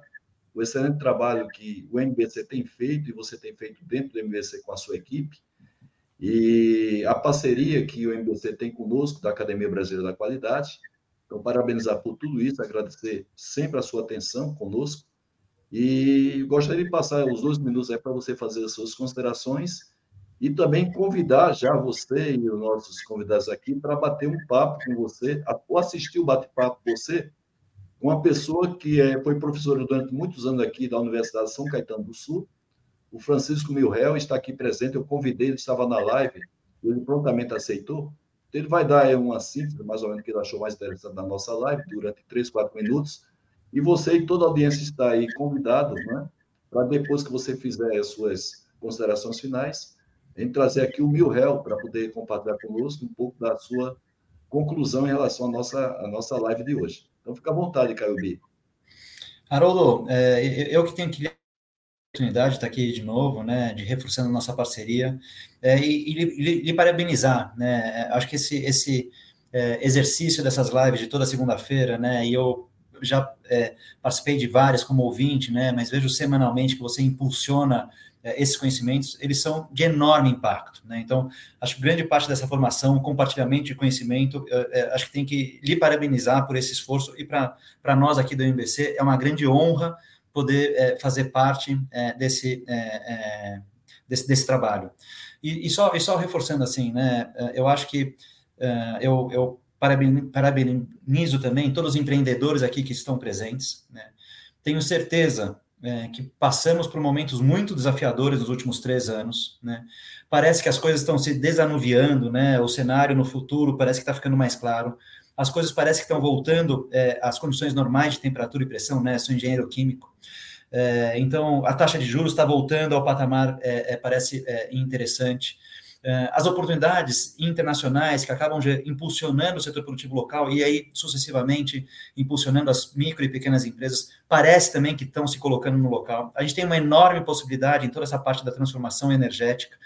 o excelente trabalho que o MBC tem feito e você tem feito dentro do MBC com a sua equipe. E a parceria que o MBC tem conosco, da Academia Brasileira da Qualidade. Então, parabenizar por tudo isso, agradecer sempre a sua atenção conosco e gostaria de passar os dois minutos aí para você fazer as suas considerações e também convidar já você e os nossos convidados aqui para bater um papo com você, ou assistir o bate-papo com você, com uma pessoa que é, foi professora durante muitos anos aqui da Universidade de São Caetano do Sul, o Francisco Milrel está aqui presente, eu convidei, ele estava na live, ele prontamente aceitou. Então, ele vai dar uma síntese, mais ou menos, que ele achou mais interessante da nossa live, durante três, quatro minutos, e você e toda a audiência está aí convidado, né, para depois que você fizer as suas considerações finais, em trazer aqui o Mil Réu para poder compartilhar conosco um pouco da sua conclusão em relação à nossa, à nossa live de hoje. Então, fica à vontade, Caio B. Haroldo, é, eu que tenho que oportunidade de estar aqui de novo, né, de reforçando nossa parceria é, e, e, lhe parabenizar, né, acho que esse, esse é, exercício dessas lives de toda segunda-feira, né, e eu já é, participei de várias como ouvinte, né, mas vejo semanalmente que você impulsiona é, esses conhecimentos, eles são de enorme impacto. Né? Então, acho que grande parte dessa formação, compartilhamento de conhecimento, é, é acho que tem que lhe parabenizar por esse esforço e para nós aqui do MBC é uma grande honra poder é, fazer parte é, desse, desse, desse trabalho. E, e, só, e só reforçando assim, né, eu acho que eu, eu parabenizo também todos os empreendedores aqui que estão presentes. Né? Tenho certeza é, que passamos por momentos muito desafiadores nos últimos três anos. Né? Parece que as coisas estão se desanuviando, né? o cenário no futuro parece que está ficando mais claro. As coisas parecem que estão voltando é, às condições normais de temperatura e pressão, né? Sou engenheiro químico. É, então, a taxa de juros está voltando ao patamar, é, é, parece é, interessante. Eh, as oportunidades internacionais que acabam impulsionando o setor produtivo local e aí sucessivamente impulsionando as micro e pequenas empresas, parece também que estão se colocando no local. A gente tem uma enorme possibilidade em toda essa parte da transformação energética.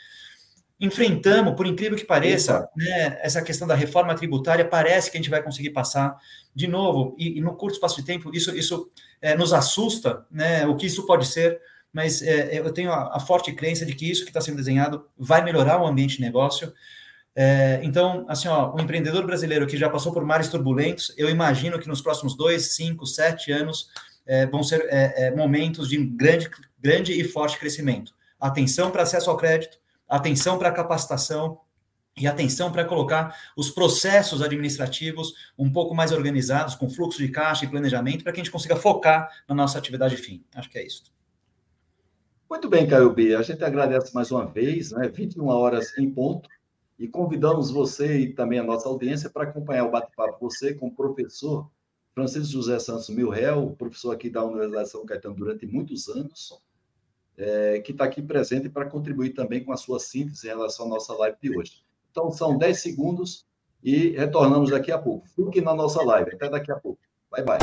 enfrentamos, por incrível que pareça, né, essa questão da reforma tributária, parece que a gente vai conseguir passar de novo, e, e no curto espaço de tempo, isso, isso é, nos assusta, né, o que isso pode ser, mas é, eu tenho a, a, forte crença de que isso que está sendo desenhado vai melhorar o ambiente de negócio. É, então, assim, ó, o empreendedor brasileiro que já passou por mares turbulentos, eu imagino que nos próximos dois, cinco, sete anos é, vão ser é, é, momentos de grande, grande e forte crescimento. Atenção para acesso ao crédito, atenção para capacitação, e atenção para colocar os processos administrativos um pouco mais organizados, com fluxo de caixa e planejamento, para que a gente consiga focar na nossa atividade fim. Acho que é isso. Muito bem, Caio B. A gente agradece mais uma vez, né? 21 horas em ponto, e convidamos você e também a nossa audiência para acompanhar o bate-papo você com o professor Francisco José Santos Milréu, professor aqui da Universidade de São Caetano durante muitos anos, é, que está aqui presente para contribuir também com a sua síntese em relação à nossa live de hoje. Então, são 10 segundos e retornamos daqui a pouco. Fique na nossa live. Até daqui a pouco. Bye, bye.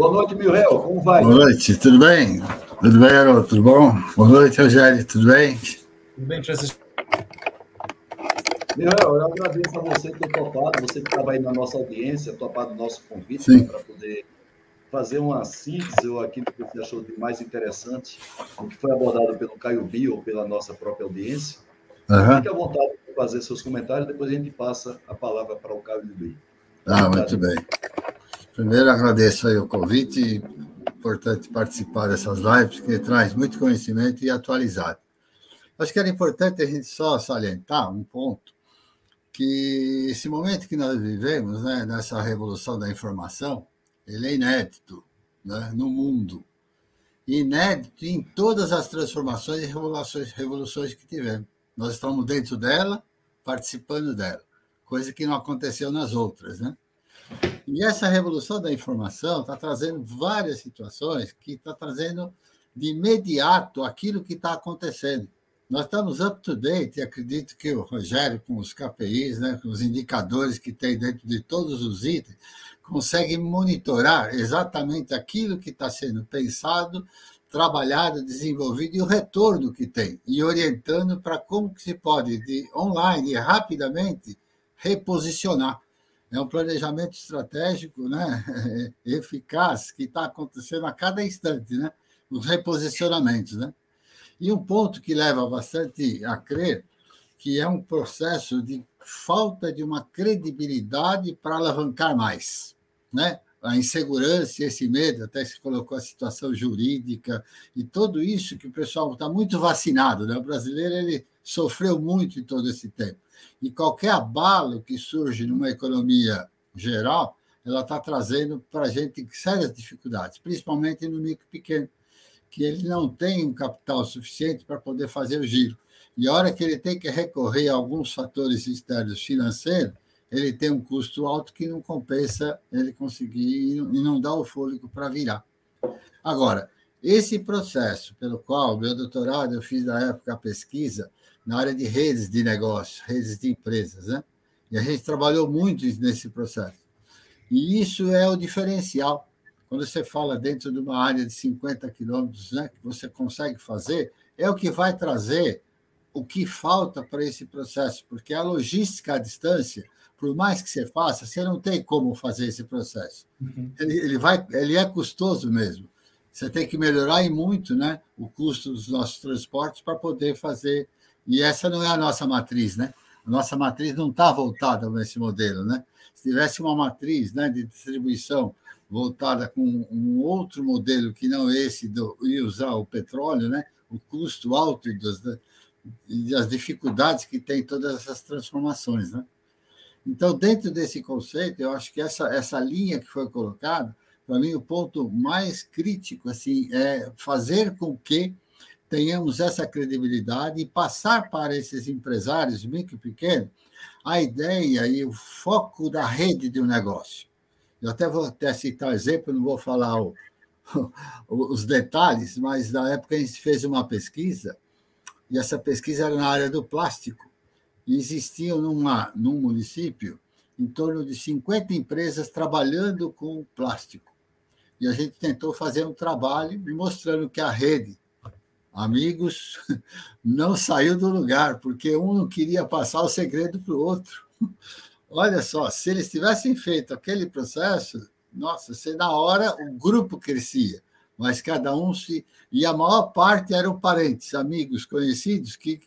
Boa noite, Milrel. Como vai? Boa noite, tudo bem? Tudo bem, Haroldo? Tudo bom? Boa noite, Rogério. Tudo bem? Tudo bem, Francisco? Meu, eu agradeço a você ter topado, você que estava aí na nossa audiência, topado o nosso convite né, para poder fazer uma síntese ou aquilo que você achou de mais interessante, o que foi abordado pelo Caio Bio ou pela nossa própria audiência. Uhum. Fique à vontade de fazer seus comentários, depois a gente passa a palavra para o Caio Bio. Ah, muito bem. Primeiro, agradeço aí o convite, importante participar dessas lives, que traz muito conhecimento e atualizado. Acho que era importante a gente só salientar um ponto, que esse momento que nós vivemos, né, nessa revolução da informação, ele é inédito né, no mundo. Inédito em todas as transformações e revoluções, revoluções que tivemos. Nós estamos dentro dela, participando dela, coisa que não aconteceu nas outras. Né? E essa revolução da informação está trazendo várias situações que está trazendo de imediato aquilo que está acontecendo. Nós estamos up to date e acredito que o Rogério, com os KPIs, né, com os indicadores que tem dentro de todos os itens, consegue monitorar exatamente aquilo que está sendo pensado, trabalhado, desenvolvido e o retorno que tem, e orientando para como que se pode, de online, rapidamente, reposicionar. É um planejamento estratégico né, eficaz que está acontecendo a cada instante, né? os reposicionamentos. Né? E um ponto que leva bastante a crer que é um processo de falta de uma credibilidade para alavancar mais, né? A insegurança, esse medo, até se colocou a situação jurídica e tudo isso que o pessoal está muito vacinado, né? O brasileiro ele sofreu muito em todo esse tempo e qualquer abalo que surge numa economia geral, ela está trazendo para a gente sérias dificuldades, principalmente no micro pequeno que ele não tem um capital suficiente para poder fazer o giro. E a hora que ele tem que recorrer a alguns fatores externos financeiros, ele tem um custo alto que não compensa ele conseguir e não dá o fôlego para virar. Agora, esse processo pelo qual meu doutorado eu fiz na época a pesquisa na área de redes de negócios, redes de empresas, né? E a gente trabalhou muito nesse processo. E isso é o diferencial quando você fala dentro de uma área de 50 quilômetros, né, que você consegue fazer, é o que vai trazer o que falta para esse processo, porque a logística à distância, por mais que você faça, você não tem como fazer esse processo. Uhum. Ele, ele, vai, ele é custoso mesmo. Você tem que melhorar e muito né, o custo dos nossos transportes para poder fazer. E essa não é a nossa matriz, né? A nossa matriz não está voltada nesse modelo, né? Se tivesse uma matriz né, de distribuição voltada com um outro modelo que não esse do e usar o petróleo, né? O custo alto das, e as dificuldades que tem todas essas transformações, né? Então, dentro desse conceito, eu acho que essa, essa linha que foi colocada, para mim, o ponto mais crítico assim, é fazer com que tenhamos essa credibilidade e passar para esses empresários micro e pequenos a ideia e o foco da rede de um negócio. Eu até vou até citar exemplo, não vou falar o, os detalhes, mas na época a gente fez uma pesquisa e essa pesquisa era na área do plástico, existiam numa, num município em torno de 50 empresas trabalhando com plástico. E a gente tentou fazer um trabalho mostrando que a rede, amigos, não saiu do lugar, porque um não queria passar o segredo para o outro. Olha só, se eles tivessem feito aquele processo, nossa, se na hora o grupo crescia, mas cada um se. E a maior parte eram parentes, amigos, conhecidos, que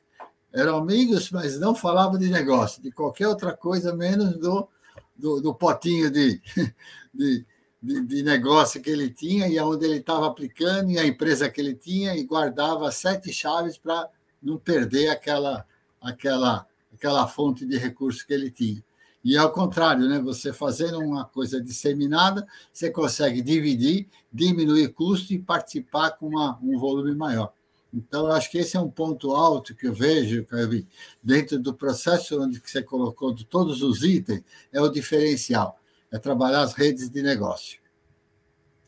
eram amigos, mas não falavam de negócio, de qualquer outra coisa, menos do, do, do potinho de, de, de, negócio que ele tinha e aonde ele estava aplicando, e a empresa que ele tinha, e guardava sete chaves para não perder aquela, aquela, aquela fonte de recurso que ele tinha. E ao contrário, né? você fazendo uma coisa disseminada, você consegue dividir, diminuir custo e participar com uma, um volume maior. Então, acho que esse é um ponto alto que eu vejo, Caio, dentro do processo onde você colocou de todos os itens, é o diferencial, é trabalhar as redes de negócio.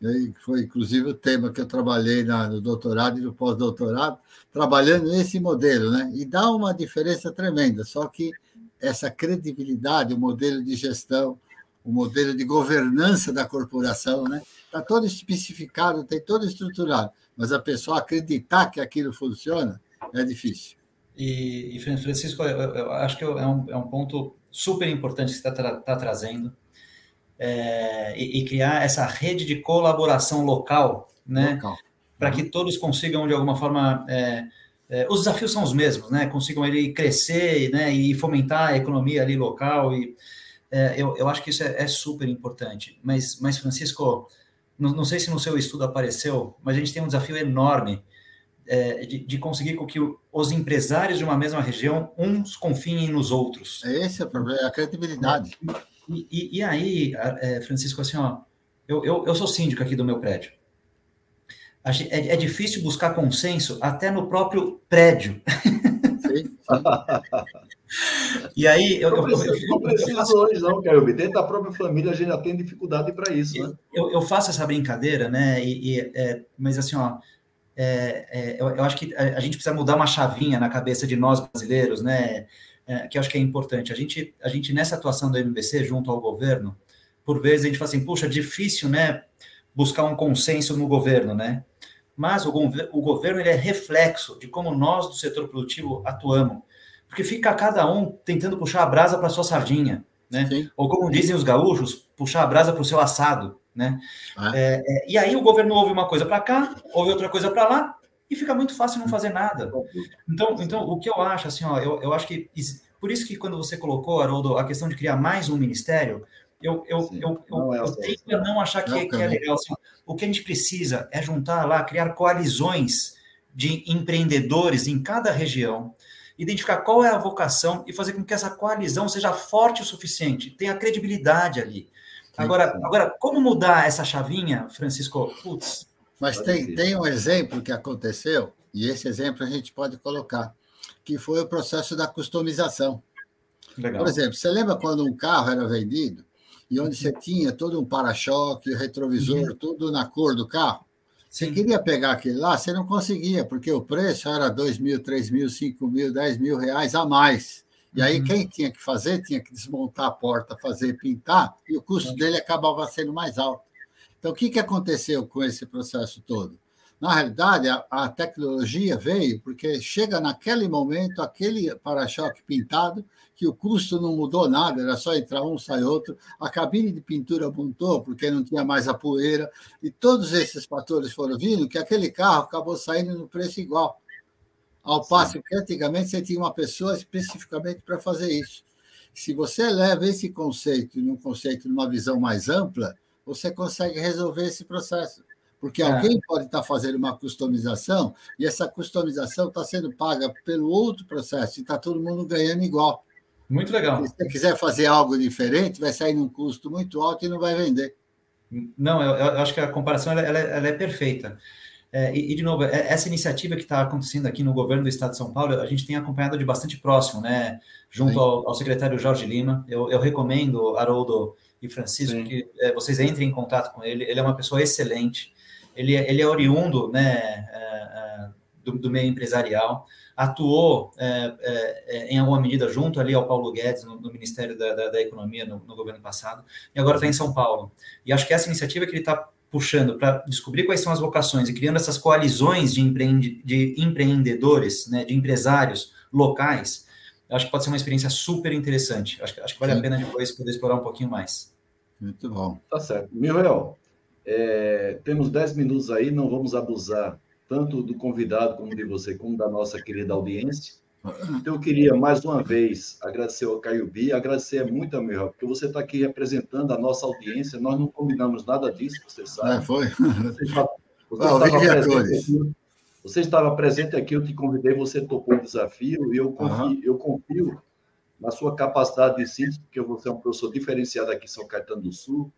E foi, inclusive, o tema que eu trabalhei na, no doutorado e no pós-doutorado, trabalhando nesse modelo, né? E dá uma diferença tremenda, só que essa credibilidade, o modelo de gestão, o modelo de governança da corporação, né? Está todo especificado, tem todo estruturado mas a pessoa acreditar que aquilo funciona é difícil. E, e Francisco, eu, eu, acho que é um, é um ponto super importante que você está tra tá trazendo, é, e, e, criar essa rede de colaboração local, né? Para que todos consigam, de alguma forma, é, é, os desafios são os mesmos, né? Consigam ele crescer né? e fomentar a economia ali local. E é, eu, eu acho que isso é, é super importante. Mas, mas Francisco, não, não, sei se no seu estudo apareceu, mas a gente tem um desafio enorme é, de, de, conseguir com que os empresários de uma mesma região uns confiem nos outros. Esse é o problema, é a credibilidade. E, e, e aí, é, Francisco, assim, ó, eu, eu, eu, sou síndico aqui do meu prédio. É, é difícil buscar consenso até no próprio prédio. Sim. E aí, eu, não precisa, eu, eu, não precisa faço... hoje, não, Kelby. Dentro da própria família, a gente já tem dificuldade para isso, né? Eu, faço essa brincadeira, né? E, e é, mas assim, ó, é, é, eu, acho que a, a, gente precisa mudar uma chavinha na cabeça de nós brasileiros, né? É, que eu acho que é importante. A gente, a gente, nessa atuação do MBC junto ao governo, por vezes a gente fala assim, puxa, difícil, né? Buscar um consenso no governo, né? Mas o, o governo ele é reflexo de como nós do setor produtivo atuamos porque fica cada um tentando puxar a brasa para sua sardinha, né? Sim. Ou como dizem os gaúchos, puxar a brasa para o seu assado, né? Ah. É, é, e aí o governo ouve uma coisa para cá, ouve outra coisa para lá, e fica muito fácil não fazer nada. Então, então o que eu acho, assim, ó, eu, eu acho que por isso que quando você colocou, Haroldo, a questão de criar mais um ministério, eu, eu, Sim, eu, eu, é eu tento a não achar que, não, que é legal. Assim, o que a gente precisa é juntar lá, criar coalizões de empreendedores em cada região, identificar qual é a vocação e fazer com que essa coalizão seja forte o suficiente, tenha credibilidade ali. Agora, agora como mudar essa chavinha, Francisco? Putz. Mas tem, tem um exemplo que aconteceu, e esse exemplo a gente pode colocar, que foi o processo da customização. Legal. Por exemplo, você lembra quando um carro era vendido e onde você tinha todo um para-choque, retrovisor, uhum. tudo na cor do carro? Você queria pegar aquele lá, você não conseguia, porque o preço era 2 mil, 3 mil, 5 mil, 10 mil reais a mais. E aí, uhum. quem tinha que fazer, tinha que desmontar a porta, fazer pintar, e o custo uhum. dele acabava sendo mais alto. Então, o que, que aconteceu com esse processo todo? Na realidade, a, a tecnologia veio porque chega naquele momento, aquele para-choque pintado, que o custo não mudou nada, era só entrar um, sai outro. A cabine de pintura montou, porque não tinha mais a poeira. E todos esses fatores foram vindo, que aquele carro acabou saindo no preço igual. Ao passo Sim. que antigamente você tinha uma pessoa especificamente para fazer isso. Se você leva esse conceito num conceito, numa visão mais ampla, você consegue resolver esse processo. Porque é. alguém pode estar fazendo uma customização e essa customização está sendo paga pelo outro processo e está todo mundo ganhando igual. Muito legal. Se você quiser fazer algo diferente, vai sair num custo muito alto e não vai vender. Não, eu, eu acho que a comparação ela, ela, ela é perfeita. É, e, e, de novo, é, essa iniciativa que está acontecendo aqui no governo do Estado de São Paulo, a gente tem acompanhado de bastante próximo, né? Junto ao, ao, secretário Jorge Lima. Eu, eu recomendo, Haroldo e Francisco, Sim. que é, vocês entrem em contato com ele. Ele é uma pessoa excelente. Ele, é, ele é oriundo, né? É, é do, do meio empresarial, atuou é, é, em alguma medida junto ali ao Paulo Guedes no, no Ministério da, da, da Economia no, no, governo passado, e agora está em São Paulo. E acho que essa iniciativa que ele está puxando para descobrir quais são as vocações e criando essas coalizões de, empreende, de empreendedores, né, de empresários locais, acho que pode ser uma experiência super interessante. Acho, acho que vale Sim. a pena depois poder explorar um pouquinho mais. Muito bom. Tá certo. Miguel, é, temos 10 minutos aí, não vamos abusar tanto do convidado como de você, como da nossa querida audiência. Então, eu queria mais uma vez agradecer ao Caio B, agradecer muito a meu, porque você está aqui representando a nossa audiência. Nós não combinamos nada disso, você sabe. É, foi. Você, estava, você, estava presente aqui, você estava presente aqui, eu te convidei, você topou o desafio, e eu confio, uhum. eu confio na sua capacidade de síntese, porque você é um professor diferenciado aqui em São Caetano do Sul,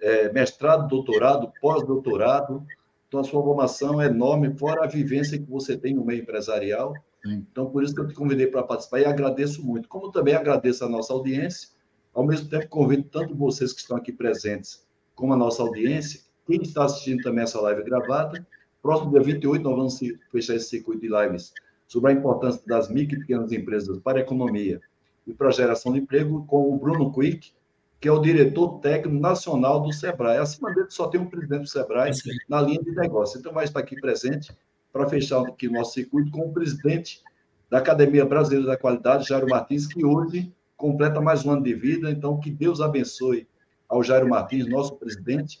é, mestrado, doutorado, pós-doutorado. Então, a sua formação é enorme, fora a vivência que você tem no meio empresarial. Sim. Então, por isso que eu te convidei para participar e agradeço muito. Como também agradeço a nossa audiência, ao mesmo tempo convido tanto vocês que estão aqui presentes, como a nossa audiência, quem está assistindo também essa live gravada. Próximo dia 28, nós vamos fechar esse circuito de lives sobre a importância das micro e pequenas empresas para a economia e para a geração de emprego, com o Bruno Quick, que é o diretor técnico nacional do SEBRAE. Acima dele só tem um presidente do SEBRAE na linha de negócio. Então, vai estar aqui presente para fechar aqui o nosso circuito com o presidente da Academia Brasileira da Qualidade, Jairo Martins, que hoje completa mais um ano de vida. Então, que Deus abençoe ao Jairo Martins, nosso presidente,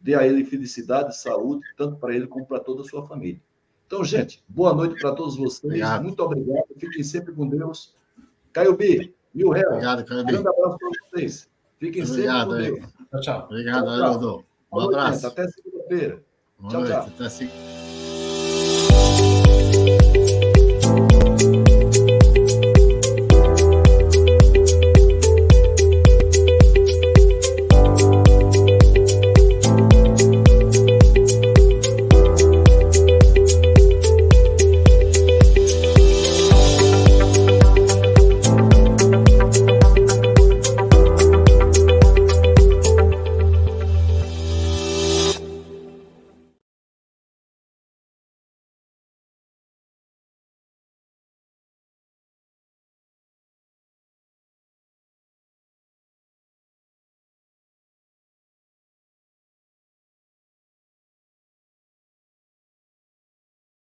dê a ele felicidade e saúde, tanto para ele como para toda a sua família. Então, gente, boa noite para todos vocês. Obrigado. Muito obrigado. Fiquem sempre com Deus. Caio B, mil reais. Obrigado, Caio B. Um grande abraço para vocês. Fiquem Obrigado, sempre com Deus. Tchau, tchau. Obrigado, Haroldo. Um abraço. Até segunda-feira. Tchau, tchau. Até segunda